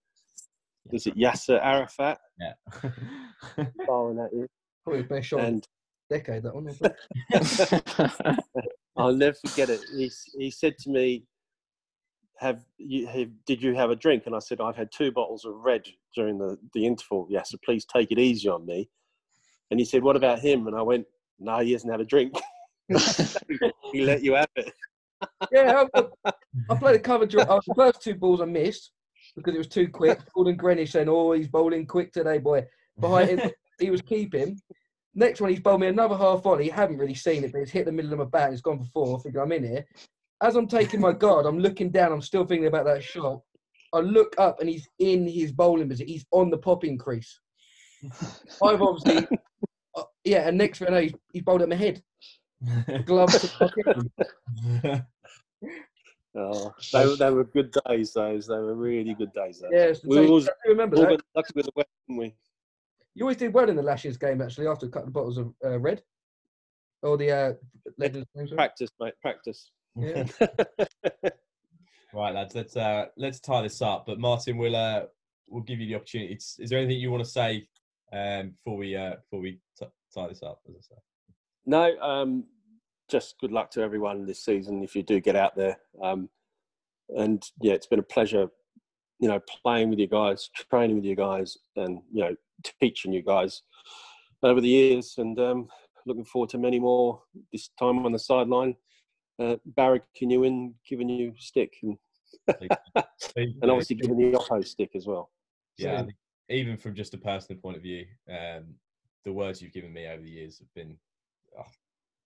was it Yasser Arafat Yeah. firing at you? Probably the best shot And decade. That one. I think. I'll never forget it. He he said to me, "Have you have, did you have a drink?" And I said, "I've had two bottles of red during the the interval. Yes, so please take it easy on me." And he said, "What about him?" And I went, "No, he hasn't had a drink. He let you have it." yeah, I, I played a cover drive. Oh, the first two balls I missed because it was too quick. Gordon Greenidge saying, "Oh, he's bowling quick today, boy." Behind it, he was keeping. Next one, he's bowled me another half volley. You haven't really seen it, but it's hit the middle of my bat. And it's gone for four. I think I'm in here. As I'm taking my guard, I'm looking down. I'm still thinking about that shot. I look up and he's in his bowling position. He's on the popping crease. I've obviously, uh, yeah. And next thing I know, he's, he's bowled at my head. Gloves to pocket. Oh, they, were- they were good days. Those they were really good days. Those. Yes, we so always I remember all that. lucky with the weather, didn't we? You always did well in the Lashes game, actually, after a couple of bottles of uh, red. Or the uh, Legends game. Practice, mate. Practice. Yeah. right, lads. Let's uh, let's tie this up. But Martin, we'll uh, we'll give you the opportunity. Is is there anything you want to say um, before we uh, before we t- tie this up? As I say. No, um, just good luck to everyone this season if you do get out there. Um, and yeah, it's been a pleasure, you know, playing with you guys, training with you guys, and you know, teaching you guys over the years. And um, looking forward to many more. This time on the sideline, uh, barracking you in, giving you stick, and, and obviously giving the Otto stick as well. yeah, think even from just a personal point of view, um, the words you've given me over the years have been oh,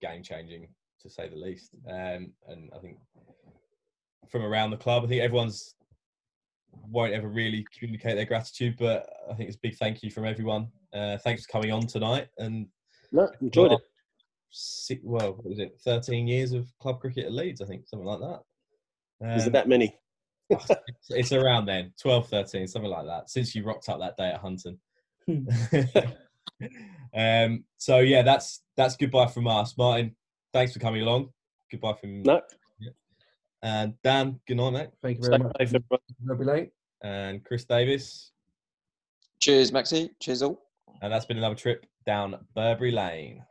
game changing to say the least. Um, and I think from around the club, I think everyone's won't ever really communicate their gratitude, but I think it's a big thank you from everyone. Uh, thanks for coming on tonight and No, enjoyed it. six, well, what was it, 13 years of club cricket at Leeds, I think, something like that. Is Um, it that many? it's, it's around then, 12, 13, something like that, since you rocked up that day at Hunton. um, so, yeah, that's that's goodbye from us. Martin, thanks for coming along. Goodbye from No. And Dan, good night, mate. Thank you Stay very much. safe, everyone. Rugby Lane. And Chris Davis. Cheers, Maxie. Cheers all. And that's been another trip down Burberry Lane.